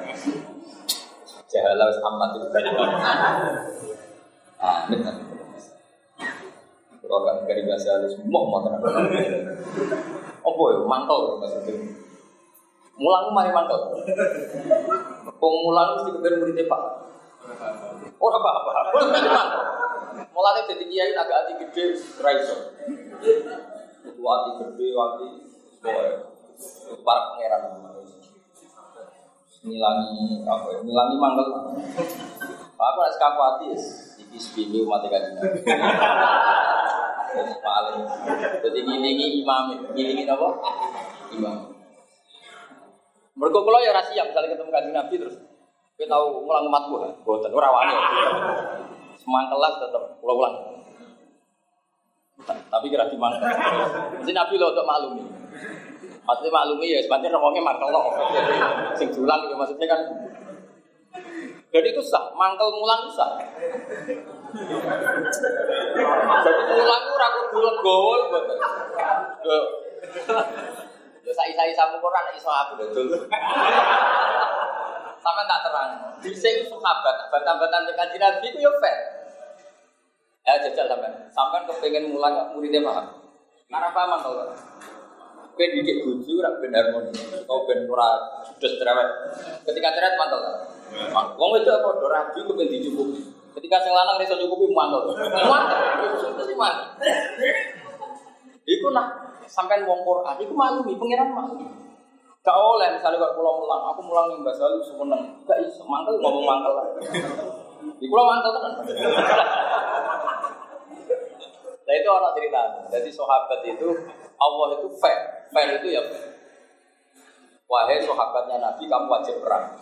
Jahalah amat itu kan. Ah, minta Kalau kan dari bahasa halus, mau mau tenang. Apa ya? Mantel maksudnya. Mulang mari mantel. Pemulang mesti kebenar muridnya pak. Oh apa apa apa. Mulanya jadi kiai agak hati gede, raiso. Itu hati gede, hati para pangeran. Nilangi apa ya? Nilangi mangkel. Aku nak sekaku hati, iki sepindu mati kajian. Paling. Jadi ngilingi imam, ngilingi apa? Imam. Mereka kalau ya rahasia, misalnya ketemu kajian Nabi terus kita tahu ngulang mat gua, boten ora wani. Semangkelas tetep ulang-ulang. Tapi kira di mana? Mesti Nabi lo untuk maklumi. Maksudnya maklumi ya, sebenarnya ngomongnya mangkel loh. Sing julang itu maksudnya kan. Jadi itu sah, mangkel mulang itu sah. Jadi mulang itu ragu dulu gol, betul. Ya sai-sai sama Quran iso aku betul. Sama tak terang. Bisa itu sahabat, batan-batan dengan Nabi itu ya fair. Ya jajal sampai. Sampai kepengen mulang muridnya paham. Karena paham kalau Kue didik buju rak ben harmoni. Kau ben ora judes cerewet. Ketika cerewet mantel kan. Wong itu apa do rabi kepen dicukupi. Ketika sing lanang iso cukupi mantel. Mantel. Itu mantel. Iku nah sampai wong Quran iku maklumi pengiran maklumi. Gak oleh misalnya kalau pulau mulang, aku mulang nih bahasa lu semeneng. Gak iso mantel ngomong mantel lah. Di pulau mantel kan. Nah itu orang cerita. Jadi sahabat itu Allah itu fair, fair itu ya. Wahai sahabatnya Nabi, kamu wajib perang.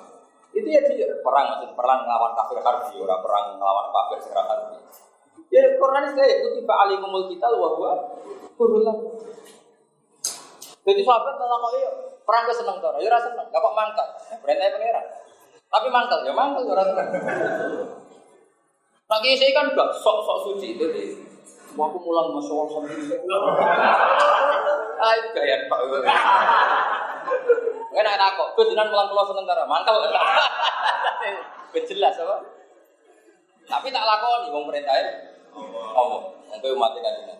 Itu ya dia perang, maksud perang melawan kafir harbi, orang perang melawan kafir secara harbi. Ya Quran itu ya kutiba alikumul kita wa huwa kurulah. Jadi sahabat tentang kok iya perang seneng tuh, ya seneng, gak kok mangkal, perintah pangeran. Tapi mangkal, ya mangkal, rasa seneng. Nah, saya kan gak sok-sok suci, jadi aku mulang masuk Allah sendiri. Ayo gaya pak. Enak enak kok. Gue jangan mulang pulau sementara. Mangkal. Jelas apa? Tapi tak lakoni wong perintahnya. Ngomong. Untuk umat kan ini.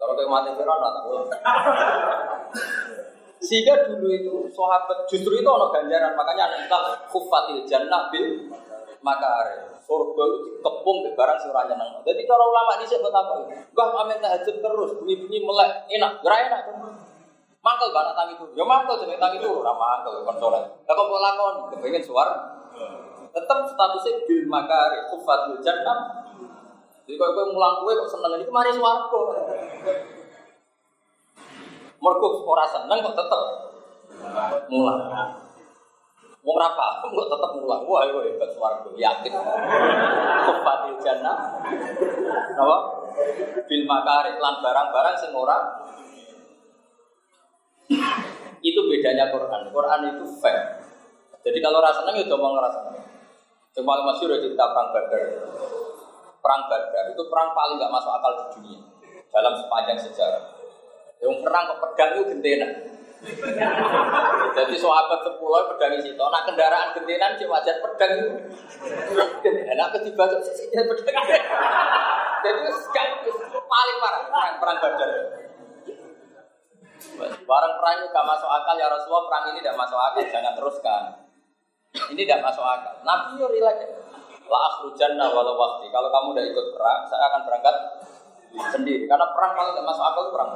Kalau kayak mati Fir'aun tak pulang. Sehingga dulu itu sahabat justru itu ono ganjaran makanya kita kufatil jannah bil makare. Surga itu dikepung ke barang sing ora nyeneng. Jadi kalau ulama di buat apa? Mbah amin tahajud terus, bunyi-bunyi melek, enak, ora enak. Mangkel banget tangi itu. Ya mangkel jeneng tangi itu ora mangkel kon sholat. Lah kok lakon kepengin suar. Tetap statusnya bil makare kufatil jannah jadi kalau gue mulang kue kok seneng ini kemarin suaraku. Mereka orang seneng kok tetep mulang. Mau apa? Kok tetep mulang. Wah, itu hebat suaraku. Yakin. Kufatil jannah. Apa? Bil makari lan barang-barang sing ora itu bedanya Quran. Quran itu fair. Jadi kalau rasa seneng itu ngomong rasa seneng. Cuma masih udah cerita perang Badar perang Badar itu perang paling nggak masuk akal di dunia dalam sepanjang sejarah. Yang perang ke pedang itu gentena. Jadi sahabat sepuluh pedang itu, nah kendaraan gentenan cuma wajar pedang itu. Enak ketiba tuh sisi pedang. Jadi paling parah perang perang Badar. Barang perang itu gak masuk akal ya Rasulullah perang ini tidak masuk akal jangan teruskan. Ini tidak masuk akal. Nabi yo relax la akhrujanna walau waktu. Kalau kamu udah ikut perang, saya akan berangkat sendiri. Karena perang kalau nggak masuk akal itu perang.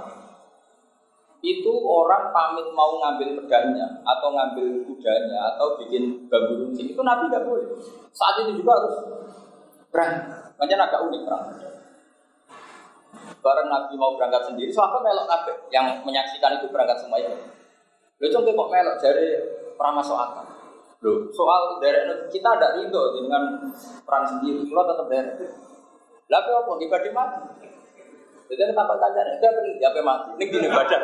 Itu orang pamit mau ngambil pedangnya atau ngambil kudanya atau bikin bambu runcing itu Nabi nggak boleh. Saat itu juga harus perang. Makanya agak unik perang. Bareng Nabi mau berangkat sendiri, sahabat melok kabeh. Yang menyaksikan itu berangkat semuanya. Lo coba kok melok dari perang masuk akal. Loh, soal daerah kita ada ridho dengan perang sendiri, kalau tetap daerah. Lalu apa? Ibadah mati. Jadi kenapa kancane? Enggak perlu apa mati. Ini gini badan.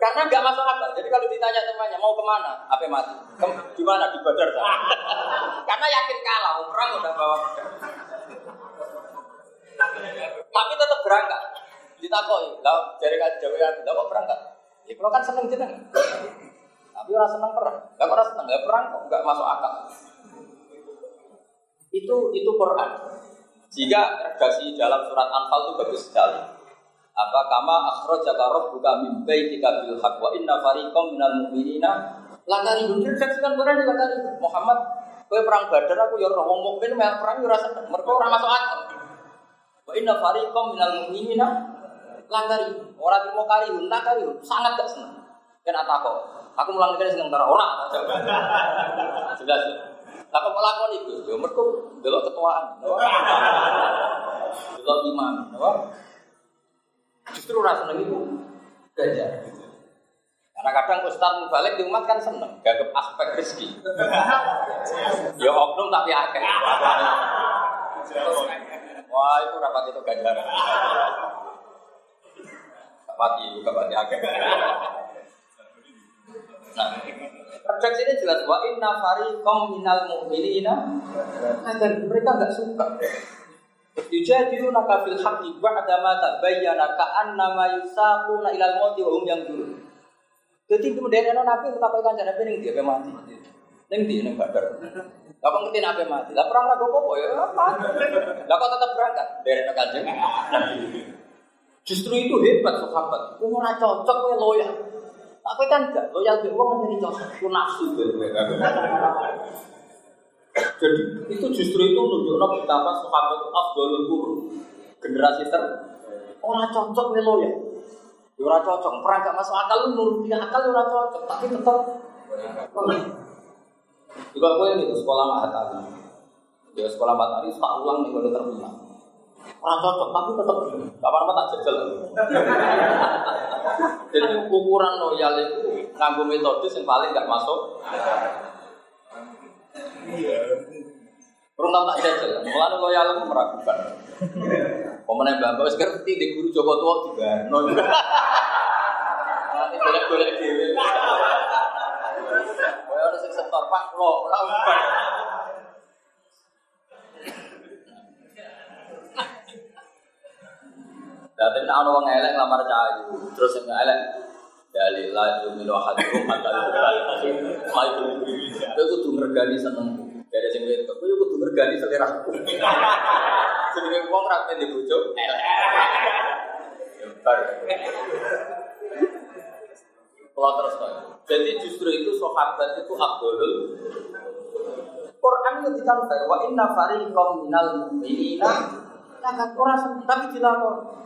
Karena nggak masuk akal. Jadi kalau ditanya temannya mau ke mana, apa mati? Di mana di badar Karena yakin kalah, perang udah bawa. Tapi tetap berangkat. Ditakoi, lah dari ya, kok berangkat? Ya kalau kan seneng jeneng. Tapi orang senang perang. Gak orang senang, gak perang kok, gak masuk akal. Itu itu Quran. Jika redaksi dalam surat Anfal itu bagus sekali. Apa kama akhrajaka rabbuka min baitika bil haqq wa inna fariqam minal mu'minina lakari redaksikan Quran di lakari Muhammad kowe perang Badar aku ya ora wong mukmin mel perang ya ora seneng. Mergo masuk akal. Wa inna fariqam minal mu'minina lakari ora timo kari lakari sangat gak seneng. Kena takok. Aku mulang negara seneng tara ora. Jelas. Lah kok itu? Yo mergo ketuaan. Imam, apa? Justru rasa seneng itu ganjar. Karena kadang Ustaz Mubalik di umat kan seneng, gagap aspek rezeki. ya oknum tapi akeh. Wah itu rapat ganjaran. Gak mati, gak mati akeh. Nah, ini jelas wa inna fariqam minal mu'minina agar mereka nggak suka. Yujadilunaka fil haqqi ba'da ma tabayyana ka'annama yusaquna ilal mauti wa hum yanzurun. Jadi kemudian nabi mengatakan cara pening dia mati. Neng di neng badar. Lah kok ngerti nabi mati? Lah perang ragu ya? Apa? Lah kok tetap berangkat? Dari kanjeng. Justru itu hebat sahabat. Ora cocok kowe loyal. Aku kan enggak loyal be wong ngene cocok. Ku nafsu Jadi itu justru itu menunjukkan betapa sahabat itu afdalul qurun. Generasi ter ora cocok kowe loyal. Ya ora cocok, perang gak masuk akal lu nuruti akal ya ora cocok, tapi tetap juga gue ini tuh sekolah Mahat Ali. Ya sekolah Mahat Ali tak ulang nih gue terminal. Orang cocok, tapi tetap gak apa-apa tak jajal. Jadi ukuran loyal itu nganggo metode yang paling gak masuk. Kurang tahu tak jajal, mulai loyal itu meragukan. Pemenang bapak wis ngerti di guru Joko Tua juga. Nanti boleh-boleh. Kowe ora sing setor Pak, lo ora uban. Dadi nek ana elek lamar cahayu, terus sing elek dalil la yuminu ahadukum hatta yu'mina Kowe kudu mergani seneng. Dari sing wedok, kowe kudu mergani seleraku. Jenenge wong ra pengen bojo elek. Bar. Kalau terus kan. Jadi justru itu sahabat itu abdul. Quran itu ditambah wa inna fariqam minal mu'minina Nah, orang tapi dilapor.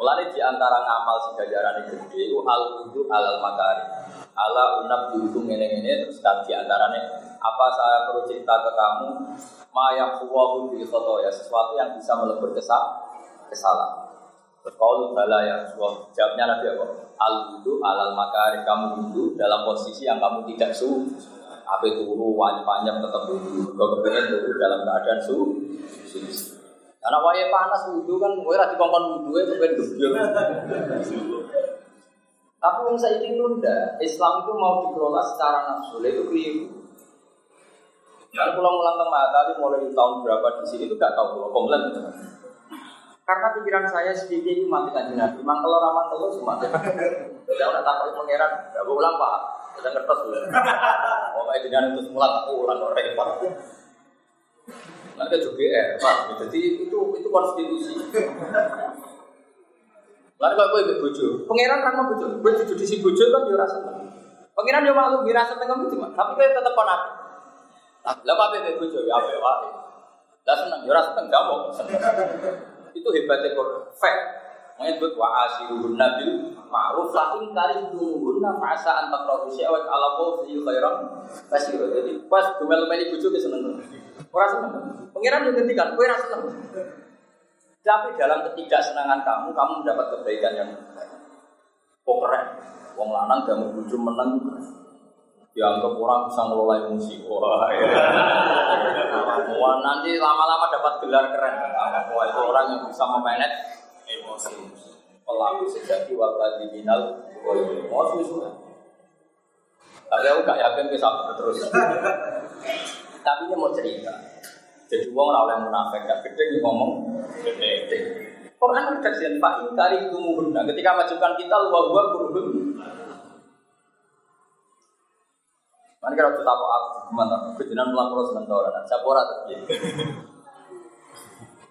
Mulane di antara ngamal sing gajaran itu gede itu al wudu alal makari. Ala unab dihukum ngene-ngene terus kan di antarane apa saya perlu cerita ke kamu ma yang huwahu bil ya sesuatu yang bisa melebur kesal kesalahan. Kalau bala ya Rasulullah jawabnya Nabi apa? Al wudu alal makari kamu wudu dalam posisi yang kamu tidak su apa turu wajib panjang tetap wudu. Kau kepengen turu dalam keadaan su karena waya panas wudhu kan, gue rati kongkon wudhu itu kan. Tapi yang saya ingin nunda, Islam itu mau dikelola secara nafsu, itu keliru. Dan pulang ulang tengah tadi mulai tahun berapa di sini itu gak tahu, komplain itu. Karena pikiran saya sedikit itu mati kan nabi, mang telur ramang telur semua. Tidak tak perlu pangeran, gak ulang pak, kita ngertos dulu. Kayak jenengan itu semula tak ulang repot. Nanti juga eh, Pak. Jadi itu itu konstitusi. Lalu kalau gue bojo, pangeran kan mau bojo, gue jujur di si bojo kan dia rasa Pangeran dia malu, dia rasa tengah cuma, tapi gue tetap konak. Lah, apa bebe bojo ya apa ya? Lah seneng, dia rasa tengah mau. Itu hebatnya kok, fact. Menyebut wa asiruhun nabil ma'ruf lahim karim dumuhunna fa'asa antak rohisi awet ala fi khairan kasih Jadi pas gemel-meli bojo ke seneng. Orang seneng. Pengiran ngendikan, kowe ora seneng. Tapi dalam ketidaksenangan kamu, kamu mendapat kebaikan yang kok keren. Wong lanang gak mau bojo menang dianggap orang bisa ngelola emosi. Wah, ya. Wah, nanti lama-lama dapat gelar keren. Wah, itu orang yang bisa memanage emosi. Pelaku sejati wal minal emosi sudah. Tapi aku gak yakin bisa terus. Tapi ini mau cerita. Jadi uang ora oleh munafik gak gede ngomong gede. Quran redaksian Pak Inkari Tumuhunna ketika majukan kita luar gua kurun. Mana kira kita aku gimana? Kejenan pulang pulang seneng tau orang. Pora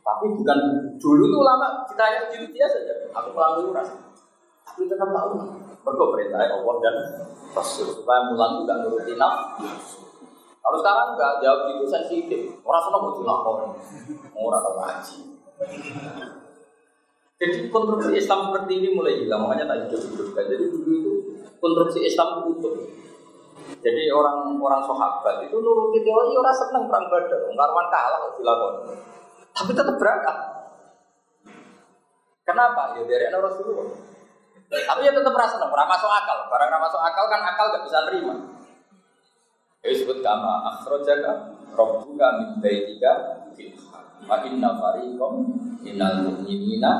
Tapi bukan dulu tuh lama kita yang gitu dia saja. Aku pulang dulu rasa. Tapi tetap tahu. Mereka perintah Allah dan Rasul supaya mulan juga nuruti nafsu. Kalau sekarang enggak jawab itu sensitif. Orang senang mau dilapor. Orang tahu ngaji. Jadi konstruksi Islam seperti ini mulai hilang, makanya tak hidup hidupkan. Jadi dulu itu konstruksi Islam utuh. Jadi orang-orang sahabat itu nuruti teori orang seneng perang badar, karwan kalah dilakukan. Tapi tetap berangkat. Kenapa? Ya dari Rasulullah. Tapi ya tetap rasa seneng, masuk akal. Barang masuk akal kan akal gak bisa terima. Ya disebut kama akhrajaka rabbuka min baitika bil Wa inna fariqam minal mu'minina.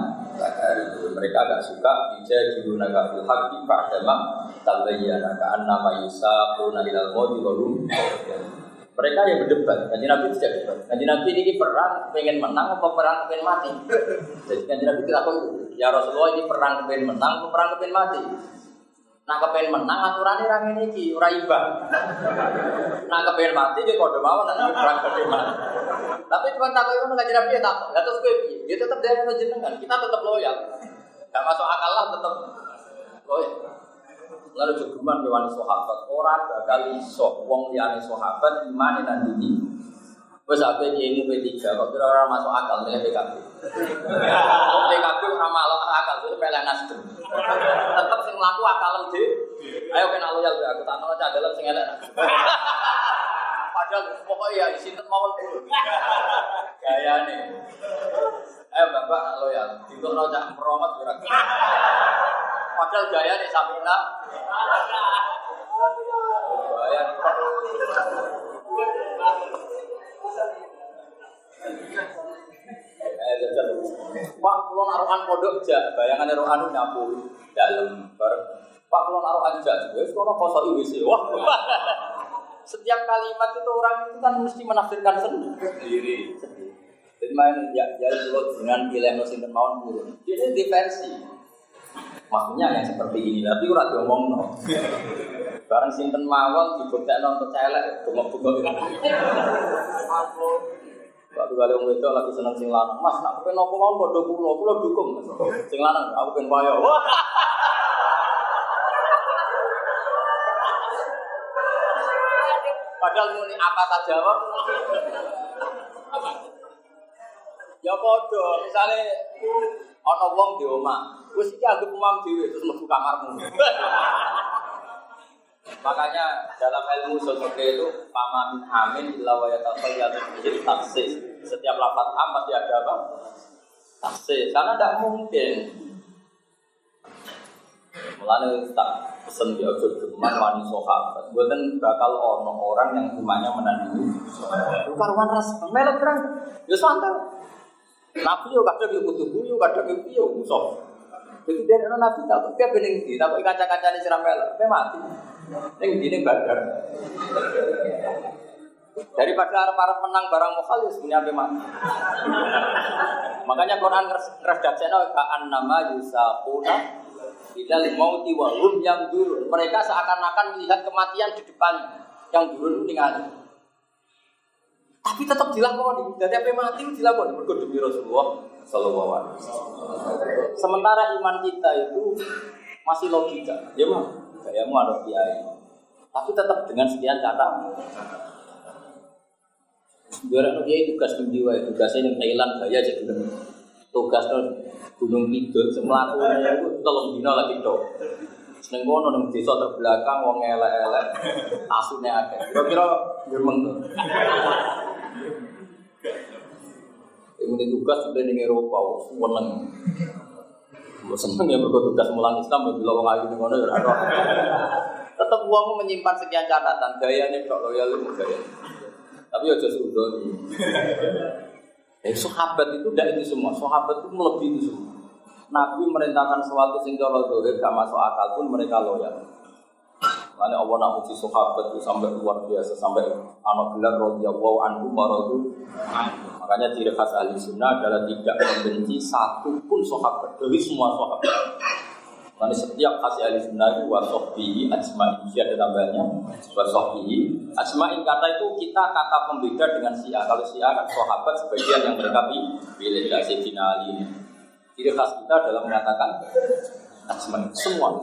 Mereka agak suka dijadiluna ka bil haqqi ba'dama tabayyana ka annama yusaquna ilal mauti wa mereka yang berdebat, kanji Nabi tidak debat. Kanji Nabi ini perang pengen menang atau perang pengen mati? Jadi kanji Nabi tidak tahu. Ya Rasulullah ini perang pengen menang atau perang pengen mati? Nah kepengen menang aturannya orang ini ki ora iba. Nah kepengen mati dia kode mau nanti perang kepengen mati. Tapi cuma takut itu nggak jadi dia takut. Ya terus gue dia tetap dari jenengan. Kita tetap loyal. Gak masuk akal lah tetap loyal. Lalu jogeman dewan sahabat orang bakal iso wong liyane sahabat iman dan dini. Wes aku ini P3 kok kira orang masuk akal milih PKB. Kok PKB ora malah akal itu pelek nasdem. Tetep sing mlaku akal dhewe. Ayo kena loyal ya aku tak ono dalam sing elek. Padahal pokoknya ya sinten mawon dulu. Gayane. Ayo Bapak loyal. Ditokno cak meromot ora. Padahal gayane Sapina. Gaya. Eh. Pak, kalau naruhan pondok aja, bayangan naruhan nyapu dalam bareng. Pak, kalau naruhan aja, wes kalau kosong WC. Wah, setiap kalimat itu orang itu kan mesti menafsirkan sendiri. Jadi main ya, ya dulu dengan pilih mesin mawon turun. Ini diversi. Maksudnya yang seperti ini, tapi ora diomong no. Barang sinten mawon dibuktekno untuk celek, bengok-bengok. Waktu kali wong wedok lagi seneng sing lanang, Mas, nak kepen apa mau padha kula, kula dukung. Sing lanang aku pengen. Wah. Padahal muni apa saja kok. Ya padha, misale ana wong di omah, wis iki anggap umam dhewe terus mlebu kamarmu. Makanya dalam ilmu sosiologi itu pamamin amin illa wa yatafayyadu bihi taksis. Setiap lafaz am pasti ada apa? Taksis. Karena tidak mungkin. Mulanya tak pesen dia ojo geman wani sahabat. Buatan bakal ono orang yang imannya menandingi. Karuan ras melok perang. Ya santai. Nabi yo kadang yo kudu guyu, kadang yo piye musuh. Jadi dari nabi tak dia bening di, tak kaca-kaca di siramel, dia mati. Yang gini badar. Daripada para menang barang mokal ya sebenarnya mati. Makanya Quran redaksinya kaan nama yusakuna ilal mauti wa hum yang durun. Mereka seakan-akan melihat kematian di depan yang durun ningali. Tapi tetap dilakoni. Dari apa mati dilakoni mergo demi Rasulullah sallallahu alaihi wasallam. Sementara iman kita itu masih logika. Ya mah, kayamu ada kiai. Tapi tetap dengan sekian kata. Aku kiai tugas menjiwa, tugasnya yang Thailand gaya jadi tugas Gunung Kidul, semelakunya itu tolong dino lagi dong. Seneng kono nang desa terbelakang wong elek-elek asune akeh. Kira-kira gremeng to. Ini tugas sudah di Eropa, seneng. Seneng ya bertugas mulang Islam, ya bila wong ayu ning ngono ya. Tetap uang menyimpan sekian catatan, gayanya kok loyal itu gaya. Tapi ya sudah nih. Eh, sahabat itu tidak itu semua, sahabat itu melebihi itu semua. Nabi merintahkan sing cara dohir gak masuk akal pun mereka loyal. Makanya Allah nak uji sahabat itu sampai luar biasa sampai anak gelar radhiyallahu anhu maradu. Makanya ciri khas ahli sunnah adalah tidak membenci satu pun sahabat dari semua sahabat. Makanya setiap kasih ahli sunnah itu wasohbihi ajma'i ada tambahnya wasohbihi ajma'i kata itu kita kata pembeda dengan si'a kalau si'a kan sahabat sebagian yang mereka pilih dari Sayyidina Ali Ciri khas kita adalah mengatakan asman semua.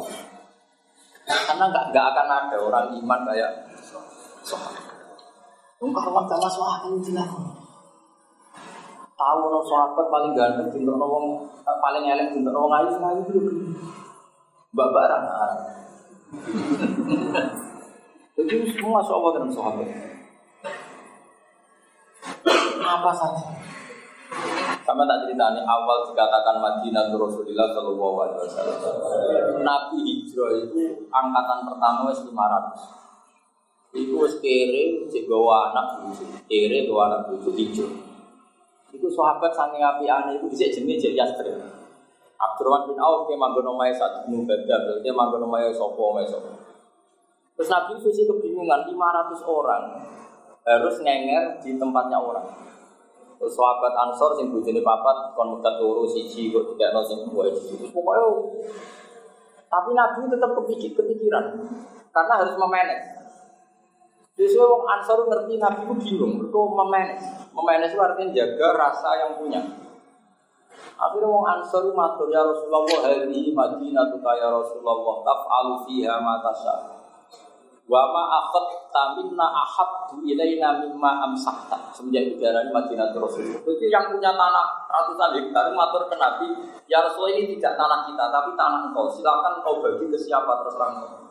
Karena nggak nggak akan ada orang iman kayak sahabat. Kalau gak masuk akal dilakukan. Tahu no sahabat paling ganteng, cinta no wong paling elek, cinta no wong ayu, ayu itu mbak barang. Jadi semua Allah dalam sahabat. Apa saja. Sama tak ceritanya awal dikatakan Madinah Rasulullah Shallallahu Alaihi Wasallam. Nabi hijrah itu angkatan pertama wes 500. Iku wis kere anak bojo, kere gawa anak bojo ijo. Iku sahabat saking apiane iku dhisik jenenge Jek Yasri. Abdurrahman bin Auf dia manggon omahe satu nu badal, berarti manggon omahe sapa omahe sapa. Terus Nabi Susi kebingungan 500 orang harus ngenger di tempatnya orang. Sahabat Ansor sing bojone papat kon mekat turu siji kok tidak ono sing wajib. Terus pokoknya tapi Nabi tetap kepikir kepikiran karena harus memanage. Justru orang Ansor ngerti Nabi itu bingung, itu memanage. Memanage itu artinya jaga rasa yang punya. Akhirnya orang Ansor matur ya Rasulullah, hari Madinah tuh ya Rasulullah, taf'alu fiha ma tasya. Wa ma akhad taminna ahabdu ilaina mimma amsahta. Semenjak itu Madinah Rasulullah. Itu yang punya tanah ratusan hektar matur ke Nabi, ya Rasulullah ini tidak tanah kita, tapi tanah engkau. Silakan kau bagi ke siapa terserah engkau.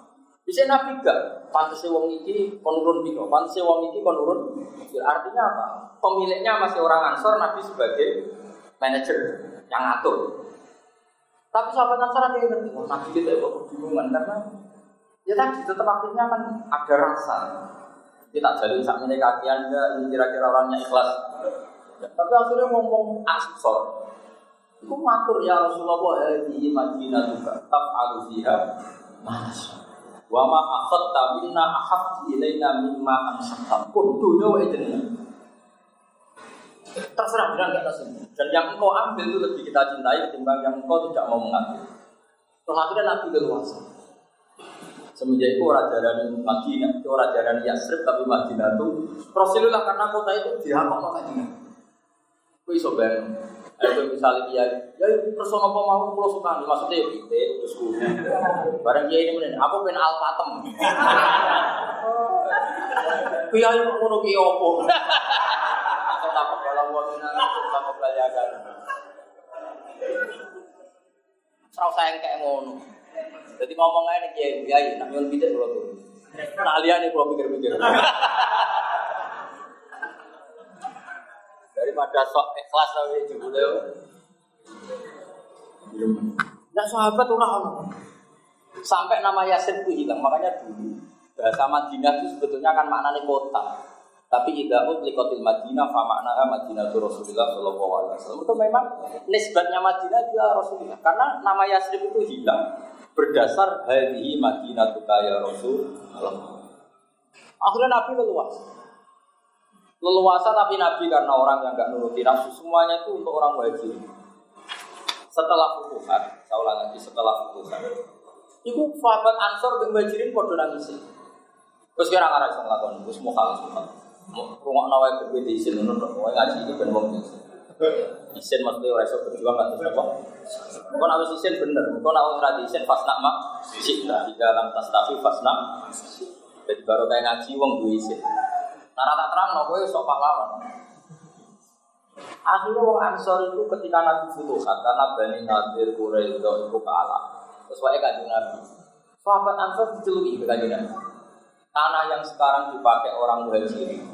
Bisa Nabi gak? Pantasnya wong iki konurun biko, pantasnya wong iki konurun. Artinya apa? Pemiliknya masih orang Ansor, Nabi sebagai manajer yang ngatur. Tapi sahabat Ansor ada yang ngerti, oh, Nabi kita kok kebingungan karena ya tadi tetap akhirnya kan ada rasa. Kita jadi saat ini kaki anda, ini kira-kira orangnya ikhlas. Ya, tapi akhirnya ngomong Ansor. Itu matur ya Rasulullah, juga, taf'alu fiha, masya Wa ma akhadta minna ahabdi ilaina mimma ansakta. Pun dunia wa idrina. Terserah bilang gak terserah. Dan yang engkau ambil itu lebih kita cintai ketimbang yang engkau tidak mau mengambil. Terus akhirnya Nabi leluasa. Semenjak itu orang jalan Madinah, itu orang jalan Yasrib tapi Madinah itu Rasulullah karena kota itu dihapok Madinah. Kau iso bayang. Ayo misalnya dia, ya person apa mau pulau suka maksudnya ya kita terus gue. Barang dia ini mana? Aku pengen alpatem. Pia itu ngono ki opo? Aku takut kalau mau minang itu sama belajar. Serau sayang kayak ngono. Jadi ngomong aja kiai, kiai, nak nyuwun pikir kalau tuh. Nah lihat nih kalau pikir-pikir. daripada sok ikhlas tapi jebule. Nah sahabat orang sampai nama Yasin itu hilang makanya dulu bahasa Madinah itu sebetulnya kan maknanya kota tapi tidak likotil Madinah fa makna Madinah itu Rasulullah Shallallahu Alaihi Wasallam itu memang nisbatnya Madinah juga Rasulullah karena nama Yasrib itu hilang berdasar hari Madinah itu kaya Rasulullah akhirnya Nabi leluasa leluasa tapi Nabi karena orang yang nggak nuruti nafsu semuanya itu untuk orang wajib. Setelah futuhat, saya ulang lagi setelah futuhat, itu sahabat Ansor yang wajirin kode nangis. Terus kira ngarang sama lakon, terus mau kalah semua. Rumah nawai berbeda di sini, mau ngaji ini ben wong biasa. Isen maksudnya orang esok berjuang nggak terus apa? Kau nawas isen bener, kau nawas radi isen pas nak mak, di dalam tas tapi pas nak. Jadi baru kayak ngaji wong dua isen. Karena tak terang, no, gue sok pahlawan. Akhirnya orang Ansor itu ketika Nabi Futuhat, karena Bani Nadir, Quraisy itu kalah. Terus wae kanjeng Nabi. Sahabat Ansor diceluki ke. Tanah yang sekarang dipakai orang muhajirin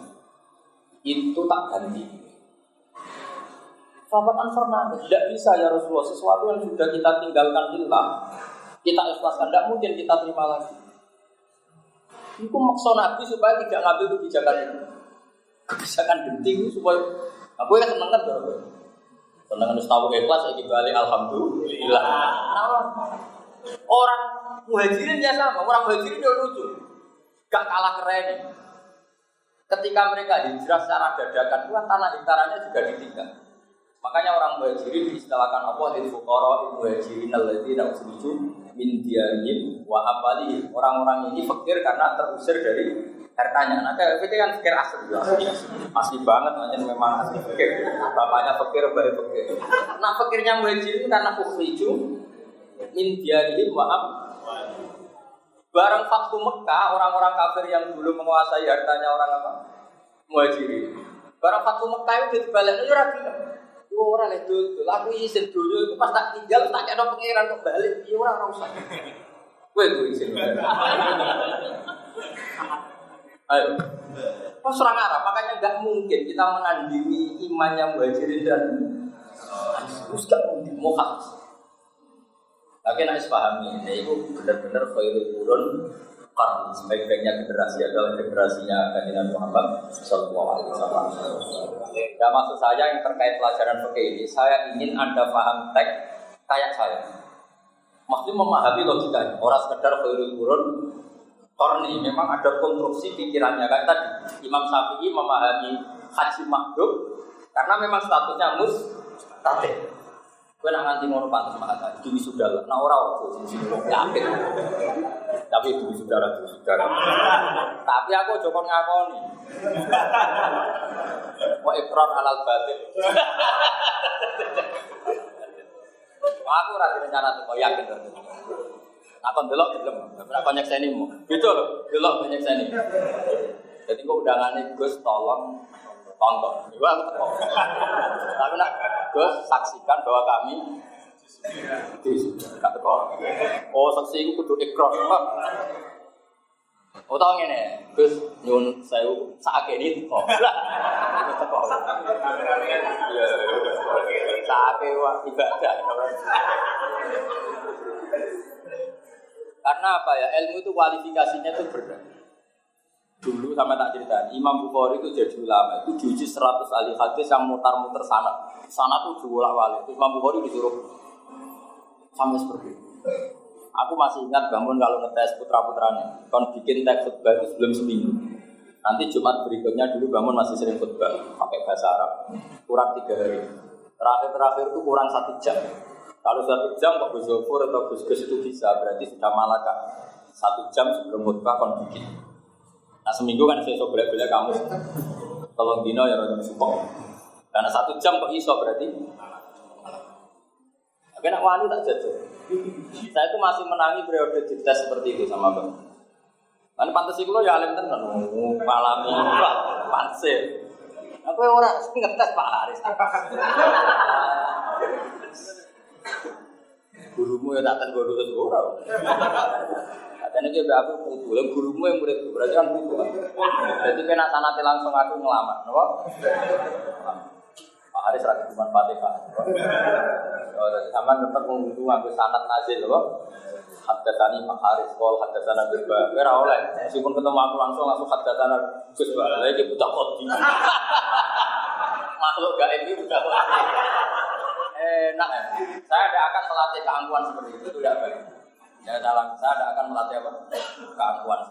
itu tak ganti. Ansor nangis, tidak bisa ya Rasulullah, sesuatu yang sudah kita tinggalkan hilang, kita ikhlaskan, tidak mungkin kita terima lagi. Itu maksud Nabi supaya tidak ngambil kebijakan itu. Kebijakan genting supaya aku ya seneng kan bro. Seneng harus tahu ikhlas lagi balik alhamdulillah. Orang muhajirin ya sama, orang muhajirin dia lucu. Gak kalah keren. Ketika mereka hijrah secara dadakan, itu kan tanah hektarannya juga ditinggal. Makanya orang muhajirin diistilahkan apa? Lil fuqara muhajirin alladzina ukhriju min diarihim wa abali. Orang-orang ini fakir karena terusir dari hartanya. Nah, kayak itu kan fakir asli, asli, asli banget, makanya memang asli fakir. Bapaknya fakir, bayi fakir. Nah, fakirnya muhajirin karena ukhriju min diarihim wa abali. Barang Fathu Mekah, orang-orang kafir yang dulu menguasai hartanya orang apa? Muhajirin. Barang Fathu Mekah itu dibalik, itu rapi Orang itu, dul, aku izin dulu itu pas tak tinggal tak kayak pengiran kok balik, iya orang orang usah. Gue itu izin. Ayo. Pas orang Arab, makanya nggak mungkin kita menandingi imannya muhajirin dan terus gak mungkin mukhaf. Tapi nak pahami, ini itu benar-benar khairul kurun karni sebaik-baiknya generasi adalah generasinya kajian Muhammad Sallallahu Alaihi Wasallam. Ya maksud saya yang terkait pelajaran fikih ini, saya ingin anda paham teks kayak saya. Maksudnya memahami logikanya, orang sekedar khairul kurun korni, memang ada konstruksi pikirannya kayak tadi. Imam Syafi'i memahami haji makhluk karena memang statusnya mus tate. Gue nak nganti ngono pantas mata, demi sudah lah. Nah orang waktu sini sini yakin. Tapi lah, demi sudah Tapi aku cukup ngakoni. Mau ikrar halal batin. Aku rasa rencana tuh, kau yakin tuh. Aku delok belum, berapa banyak seni mu? Gitu loh, delok banyak seni. Jadi kok undangannya Gus tolong tonton. Aku teko. Tapi nak Gus saksikan bahwa kami di gak. Oh, saksi iku kudu ikrar. Oh tau ngene, Gus nyun sewu sakake ini teko. Lah, itu teko. Iya. Sakake wah ibadah. Karena apa ya? Ilmu itu kualifikasinya itu berat. Dulu sama tak cerita, Imam Bukhari itu jadi ulama, itu diuji 100 ahli hadis yang mutar-mutar sana. Sana tuh diulang wali. Imam Bukhari disuruh sama seperti itu. Aku masih ingat bangun kalau ngetes putra-putranya. Kon bikin teks khutbah sebelum seminggu. Nanti Jumat berikutnya dulu bangun masih sering khutbah pakai bahasa Arab. Kurang tiga hari. Terakhir-terakhir itu kurang satu jam. Kalau satu jam kok Gus atau Gus Gus itu bisa, berarti sudah malaka. Satu jam sebelum khutbah kon bikin. Nah seminggu kan saya boleh boleh kamu. Kalau dino ya rada support. Karena satu jam kok iso berarti. Tapi nak wali tak jatuh. Saya itu masih menangi periode dites seperti itu sama bang. Kan pantas itu ya alim tenan, malami, panse. Apa orang ngetes Pak Haris? Gurumu ya tak tes ini juga aku putu, yang gurumu yang murid berarti kan putu kan. Jadi kena sanati langsung aku ngelamar, nopo? Pak Haris rakyat cuma fatihah. Oh, jadi sama tetap menguntung aku sanat nazil, nopo? Hadatani Pak Haris, kol hadatana Gus Ba. Kira oleh, meskipun ketemu aku langsung langsung hadatana Gus Ba. Lagi buta kodi. Makhluk gaib ini buta kodi. Enak ya. Saya tidak akan melatih keangkuhan seperti itu tidak baik. Ya dalam saya tidak akan melatih apa? Keangkuhan.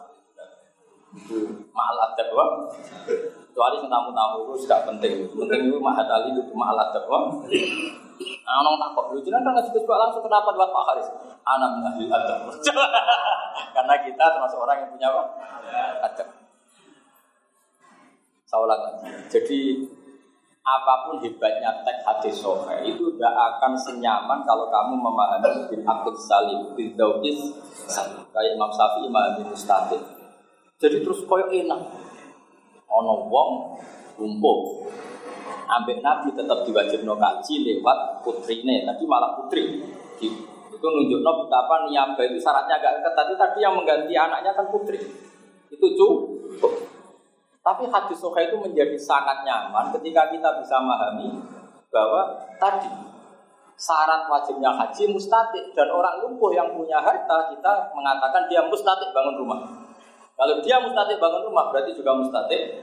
Itu mahal adab apa? Kecuali tamu-tamu itu sudah penting. Penting itu mahal tali itu mahal adab apa? Nah, orang takut lucu kan nggak sebut langsung kenapa buat Pak Haris? Anak mengambil adab. Karena kita termasuk orang yang punya apa? Adab. Saya ulang lagi. Jadi apa pun hebatnya teks hadis sofa itu tidak akan senyaman kalau kamu memahami bin akid salim bin daukis kayak Imam Syafi'i memahami mustahil jadi terus koyo enak. Ono wong lumpuh ambek Nabi tetap diwajibno kaji lewat putrine tadi malah putri. Itu nunjukno betapa niabah itu syaratnya agak ketat. Tadi yang mengganti anaknya kan putri. Itu cukup tapi hadis soha itu menjadi sangat nyaman ketika kita bisa memahami bahwa tadi syarat wajibnya haji mustatik dan orang lumpuh yang punya harta kita mengatakan dia mustatik bangun rumah. Kalau dia mustatik bangun rumah berarti juga mustatik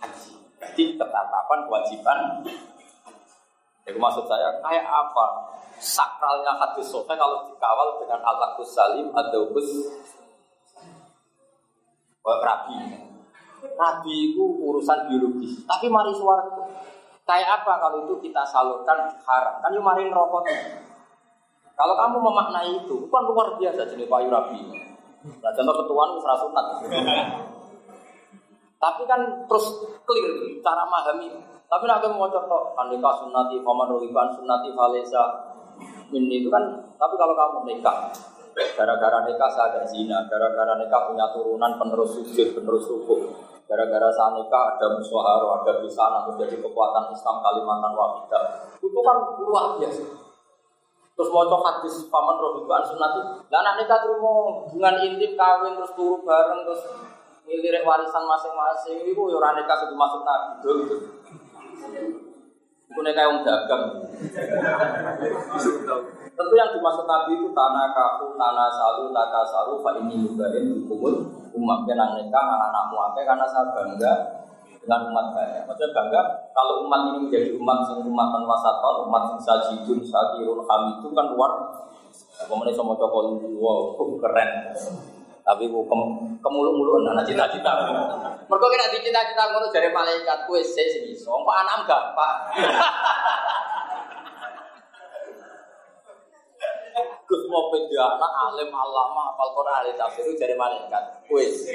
haji. Jadi ketetapan kewajiban. Jadi maksud saya kayak apa sakralnya hadis sofa kalau dikawal dengan al salim atau kus rabi. Nabi itu urusan biologis. Tapi mari suara kayak apa kalau itu kita salurkan haram? Kan yang mari rokoknya. Kalau kamu memaknai itu, bukan luar biasa jenis payu rabi. Nah, contoh ketuaan itu sunat. Tapi kan terus clear cara memahami. Tapi kamu mau contoh, nikah sunati, faman ruhiban sunati falesa. Ini itu kan, tapi kalau kamu nikah, gara-gara nikah saya ada zina, gara-gara nikah punya turunan penerus sujud, penerus ruku, Gara-gara saat nikah ada musyawarah, ada sana, terus jadi kekuatan Islam Kalimantan Wahidah. Itu kan luar biasa. Terus mau hadis paman roh itu sunati. Lah anak nikah terima hubungan intim kawin terus turu bareng terus milih warisan masing-masing. Ibu ya nikah sudah masuk nabi. Nikah yang dagang. Tentu yang dimaksud Nabi itu tanah kaku, tanah salu, taka salu, fa ini mubahin, hukumul umat kenang nikah anakmu akeh karena saya bangga dengan umat saya. Maksudnya bangga kalau umat ini menjadi umat sing umatan wasaton, umat sing sajidun, sakirun, hamidun kan luar. Kemudian sama cokol wow, keren. Tapi bu kem, kemulu-mulu anak cita-cita. Mereka kena dicita-cita ngono dari malaikat kue sih sini. So, kok anak gampang. Gus mau dia anak alim alama apal Quran ahli tafsir dari malaikat. Wis.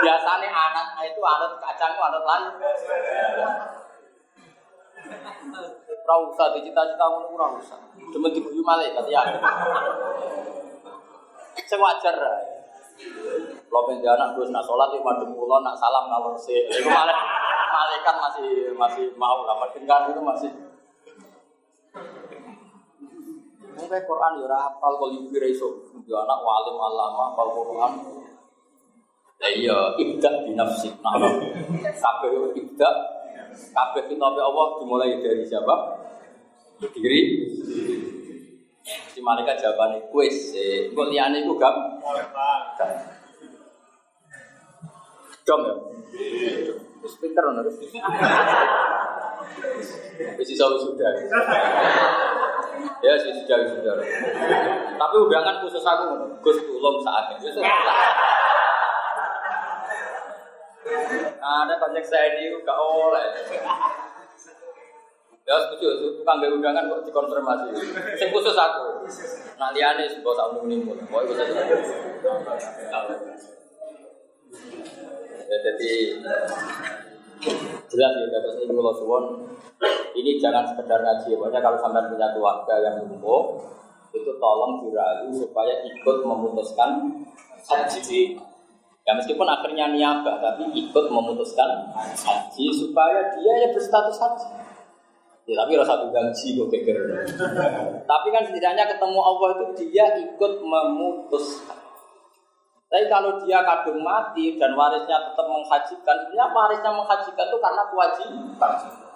Biasanya anak itu anak kacang anak lan. Ora usah dicita-cita ngono ora usah. Cuma diguyu malaikat ya. Sing wajar. Lo pengen anak gue nak sholat di madem kula nak salam ngalor sih. Itu malaikat masih masih mau lah. Dengan itu masih Mungkin Quran ya hafal kalau ibu ya anak walim alama hafal Quran. Ya iya, ibda di nafsi. Nah, kabeh ibda kabeh kita Allah dimulai dari siapa? Diri. Si malaikat jawabannya kuis, kok liane iku gam? Dom ya. Speaker harus. Wis iso sudah. Ya sih sudah sudah. Tapi undangan khusus aku Gus tulung saat ini. Ada banyak saya ini gak oleh. Ya setuju, tukang gak undangan kok dikonfirmasi. Sing khusus aku. Nah liane sebuah sama menimbul. Mau ikut saja. Ya jadi jelas ya kata ini kalau suwon ini jangan sekedar ngaji pokoknya kalau sampai punya keluarga yang lumpuh itu tolong dirayu supaya ikut memutuskan haji ya meskipun akhirnya niabah tapi ikut memutuskan haji supaya dia ya berstatus haji ya tapi rasa gaji kok geger tapi kan setidaknya ketemu Allah itu dia ikut memutuskan tapi kalau dia kadung mati dan warisnya tetap menghajikan, sebenarnya warisnya menghajikan itu karena kewajiban.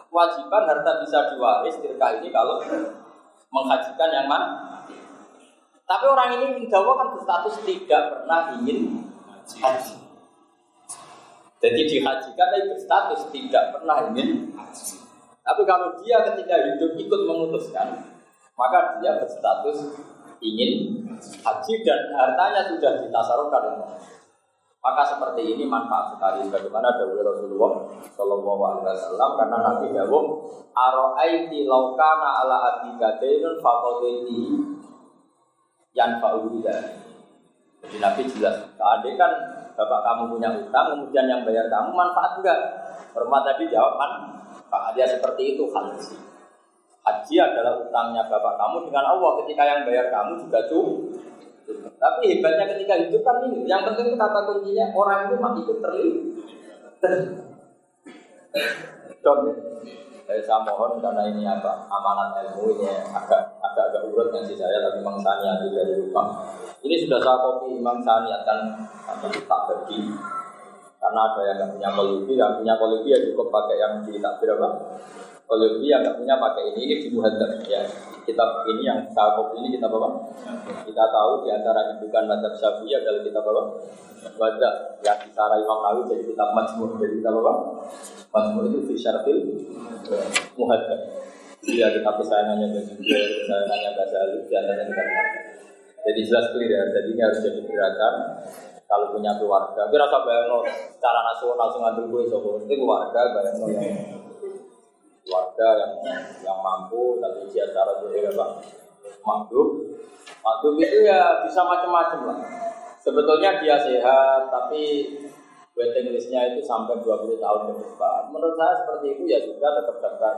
Kewajiban harta bisa diwaris ketika ini kalau menghajikan yang mana. Tapi orang ini Jawa kan berstatus tidak pernah ingin haji. Jadi dihajikan tapi berstatus tidak pernah ingin haji. Tapi kalau dia ketika hidup ikut memutuskan, maka dia berstatus ingin haji dan hartanya sudah ditasarufkan maka seperti ini manfaat sekali bagaimana dawuh Rasulullah Shallallahu Alaihi Wasallam karena Nabi Dawuh Aro'aiti laukana ala abika dainun fakodeni yang fauda jadi Nabi jelas tadi kan bapak kamu punya utang kemudian yang bayar kamu manfaat enggak? Hormat tadi jawab Pak dia seperti itu haji Haji adalah utangnya bapak kamu dengan Allah ketika yang bayar kamu juga cukup. Tapi hebatnya ketika hidup kan ini, yang penting itu kata kuncinya orang itu mati itu terlibat. Ya. Saya, mohon karena ini apa amanat ilmu ini agak agak agak urut sih saya tapi Imam Sani dari rumah. Ini sudah saya kopi Imam Sani akan tak bagi karena ada yang nggak punya kolubi, yang punya kolubi ya cukup pakai yang di takbir apa kalau yang nggak punya pakai ini, ini di muhadzab ya. Kitab ini yang saya ini kita bawa. Kita tahu di antara indukan madzhab Syafi'i adalah kita bawa. Baca yang bicara Imam Nawawi jadi kitab Majmu' jadi kita bawa. Majmu' itu fi syarfil muhadzab. Iya kita kesayangannya Basir, kesayangannya Ghazali, di antaranya kita Jadi jelas clear ya, jadi ini harus jadi gerakan kalau punya keluarga. Tapi rasa bayang secara nasional langsung ngambil gue sobo, itu keluarga bayang yang keluarga yang yang mampu tapi dia cara dulu apa? Mampu mampu itu ya bisa macam-macam lah. Sebetulnya dia sehat tapi waiting listnya itu sampai 20 tahun ke depan. Menurut saya seperti itu ya sudah tetap daftar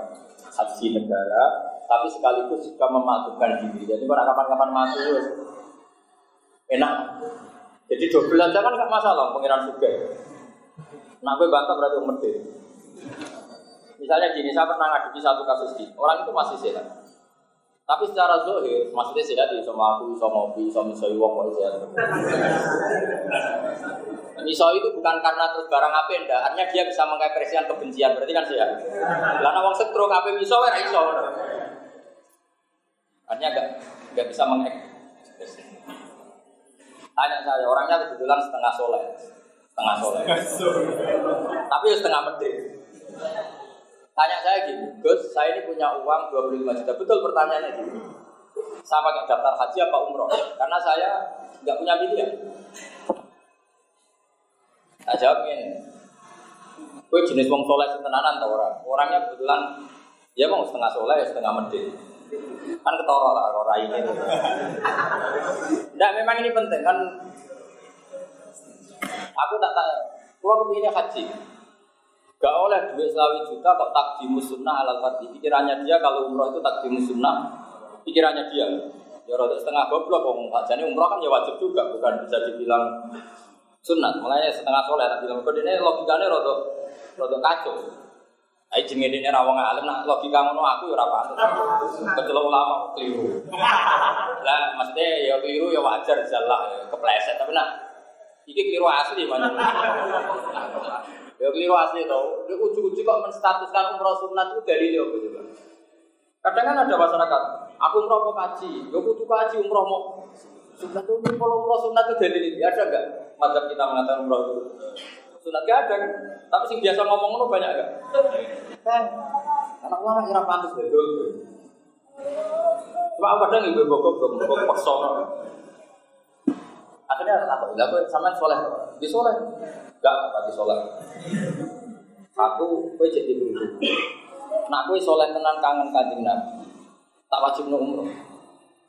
haji negara tapi sekaligus juga mematukan diri. Jadi pada kapan-kapan masuk enak jadi 12 aja kan nggak masalah pengiran juga nah gue bantah berarti umur Misalnya gini, saya pernah ngadepi satu kasus gini, orang itu masih sehat. Tapi secara zohir, maksudnya sehat ya sama aku, sama ngopi, sama misoi wong sehat. Misoi itu bukan karena terus barang apa enggak, artinya dia bisa mengekspresikan kebencian, berarti kan sehat. Karena wong stroke apa miso ora iso. Artinya enggak enggak bisa mengekspresikan. Tanya saya, orangnya kebetulan setengah soleh. Setengah soleh. Tapi ya setengah medit. Tanya saya gini, Gus, saya ini punya uang 25 juta. Betul pertanyaannya gini. Saya pakai daftar haji apa umroh? Karena saya nggak punya pilihan. Saya jawab gini, gue jenis wong soleh setenanan tau orang. Orangnya kebetulan ya mau setengah soleh, setengah medit. Kan ketoro lah orang ini. Tidak, memang ini penting kan. Aku tak tanya, kalau kepinginnya haji, Gak oleh duit selawi juta kok takdimu sunnah alal fardhi. Pikirannya dia kalau umroh itu takdimu sunnah. Pikirannya dia. Ya rada setengah goblok kok. Jadi umroh kan ya wajib juga, bukan bisa dibilang sunat. Makanya setengah soleh tak bilang. Kode ini logikanya rada rada kacau. Ayo jenenge ini rawang alim nah logika ngono aku ya ora pantes. Kecuali ulama keliru. Lah maksudnya ya keliru ya wajar jalah ya kepleset tapi nah iki keliru asli mana. Ya keliru asli tau. Dia uji-uji kok menstatuskan umroh sunat itu dari dia gitu Kadang kan ada masyarakat, aku umroh mau kaji, gue butuh kaji umroh mau sunat itu kalau umroh sunat itu dia ada gak? Madzhab kita mengatakan umroh itu sunat gak ada kan? Tapi sih biasa ngomong itu banyak gak? Kan, anak ulama kira pantas betul. Cuma aku kadang ibu bokok belum bokok paksa. Akhirnya apa? Enggak apa sama soleh, di soleh. Enggak pati soleh. Satu, gue jadi beruntung. Nak gue soleh tenan kangen kanjeng Nabi. Tak wajib no umroh.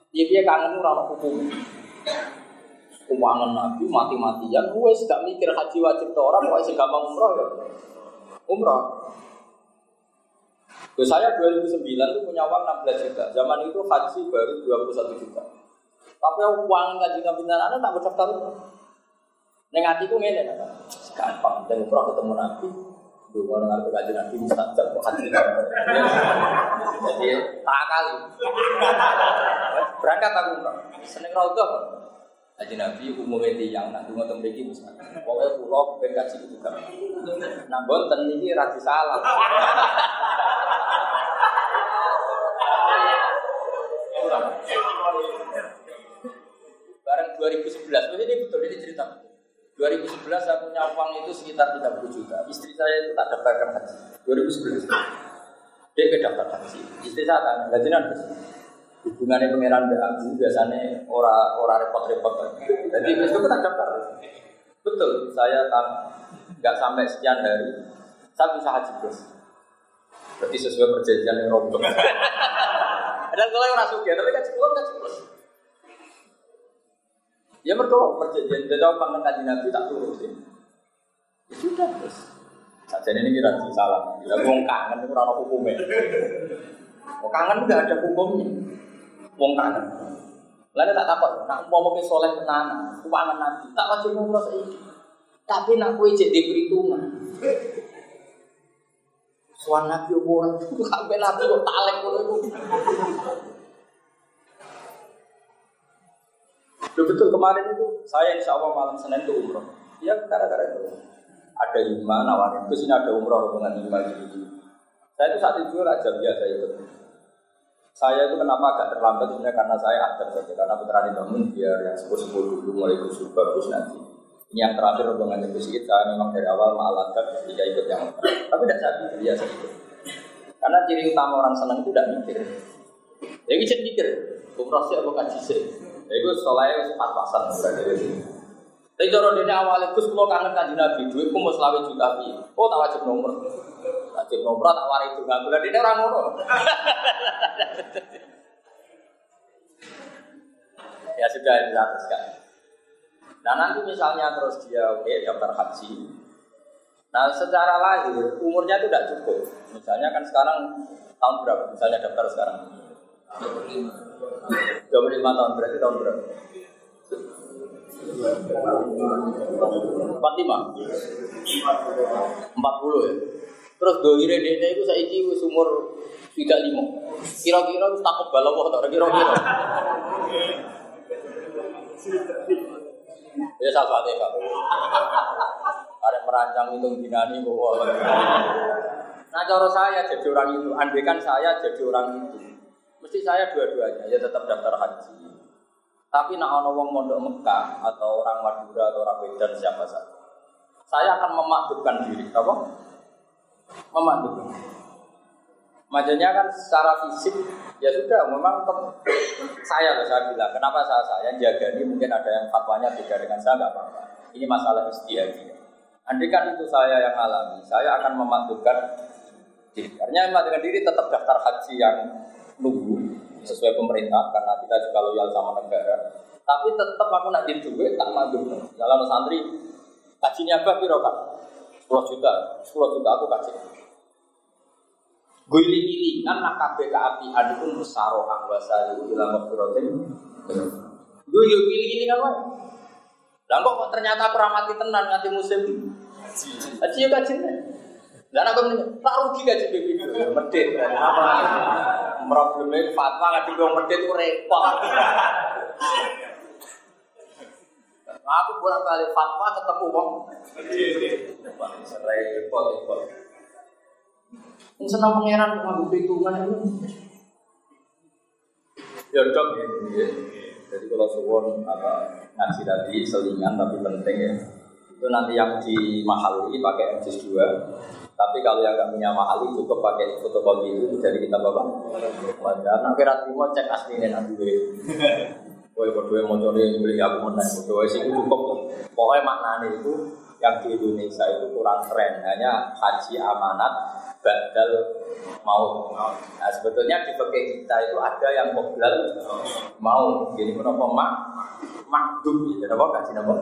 Iya dia kangen ora ono hukum. Umangan Nabi mati-matian, gue gak mikir haji wajib ke orang, pokoknya gampang umroh ya. Umroh. Gue saya 2009 itu punya uang 16 juta. Zaman itu haji baru 21 juta. Tapi uang kaji nabi anak tak berdaftar. Neng hatiku ngene kan. Gampang, dan umroh ketemu Nabi. Dua orang ngarep kaji Nabi mustajab kok haji. Jadi tak kali. Berangkat aku umroh. Seneng rodo Haji Nabi umumnya tiang, nak dungo teng mriki misalnya. Pokoknya pulau ben kaji itu kan. Nah, bonten ini rasi salah. Bareng 2011, ini betul ini cerita. 2011 saya punya uang itu sekitar 30 juta. Istri saya itu tak daftarkan haji. 2011. Dia ke daftar haji. Istri saya tanya, gaji nanti. Hubungannya pangeran dengan aku biasanya ora ora repot-repot. Jadi itu kita daftar. Betul, saya tam nggak sampai sekian hari, saya bisa haji terus. Berarti sesuai perjanjian yang rombong. Dan kalau orang suka, tapi kan cukup kan cukup. Ya mereka perjanjian, jadi aku kangen kaji nabi tak turutin. Ya sudah terus. Saja ini kira salah. Mau kangen itu orang hukumnya. Mau kangen nggak ada hukumnya. Wong kangen. Lalu tak takut, nak mau mau soleh tenan, aku kangen nabi, tak wajib ngurus ini. Tapi nak kue cek di perhitungan. Suan nabi orang, sampai nabi kok talek kono itu. betul kemarin itu saya insya Allah malam Senin itu umroh. Ya gara-gara itu ada lima nawarin, terus ini ada umroh dengan lima gitu. Saya itu saat itu aja biasa ikut. Saya itu kenapa agak terlambat sebenarnya karena saya ada saja karena putra bangun biar yang sepuh sepuh dulu mulai kusur bagus nanti. Ini yang terakhir hubungan itu sedikit saya memang dari awal malatkan ketika ikut yang tapi tidak saya biasa ikut. Karena ciri utama orang senang itu tidak mikir. Ya bisa mikir, umroh sih apa kaji sih. Ya itu soalnya pas-pasan berarti. Tapi cara dene awalnya Gus kula kangen kanjeng Nabi, duitku mau juta piye. Oh tak wajib nomor. Wajib nomor tak wari itu enggak boleh dene ora ngono. ya sudah dilakukan. Nah nanti misalnya terus dia oke okay, daftar haji. Nah secara lahir umurnya itu tidak cukup. Misalnya kan sekarang tahun berapa? Misalnya daftar sekarang. 25 tahun berarti tahun berapa? 45 40 ya terus dohire dene itu saiki wis umur tidak lima. Kira-kira wis takut balawa ta kira-kira ya sahabat ya ada merancang hitung dinani bahwa nah cara saya jadi orang itu. Andai kan saya jadi orang itu. Mesti saya dua-duanya ya tetap daftar haji. Tapi nak ono wong mondok Mekah atau orang Madura atau orang Medan siapa saja, saya akan memakdubkan diri, apa? Memakdubkan. Maksudnya kan secara fisik ya sudah memang saya loh saya bilang kenapa saya saya jaga ini mungkin ada yang fatwanya beda dengan saya nggak apa-apa. Ini masalah istiadat. Andai kan itu saya yang alami saya akan memakdubkan diri. Karena memakdubkan diri tetap daftar haji yang nunggu sesuai pemerintah karena kita juga loyal sama negara. Tapi tetap aku nak duit tak maju dalam santri kajinya apa kan 10 juta 10 juta aku kasih Guling-gilingan nak kabeh keapian itu musaro ahwasa ila maghfiratin. Gue yo giling-gilingan wae. Lah kok ternyata aku ramati tenan nganti musim haji yo kaji. Lah aku tak rugi gaji BPD medit. Apa? Problemnya fatwa nggak wong medit ku repot. Aku bolak-balik fatwa ketemu wong. Repot, repot. Ini senang pangeran ngambil perhitungan itu. Ya dok ya. Jadi kalau suwon apa ngaji tadi selingan tapi penting ya. Itu nanti yang di mahal ini pakai MCS 2 Tapi kalau yang nggak punya mahal itu cukup pakai fotokopi itu dari kita bapak. Wajar. Nah kira mau cek aslinya nanti. Woi, berdua mau cari beli aku menang. Berdua sih cukup. Pokoknya maknanya itu yang di Indonesia itu kurang keren. Hanya haji amanat badal mau. Nah sebetulnya di pakai kita itu ada yang badal mau. Jadi kenapa mak makdum? Jadi apa kasih nama?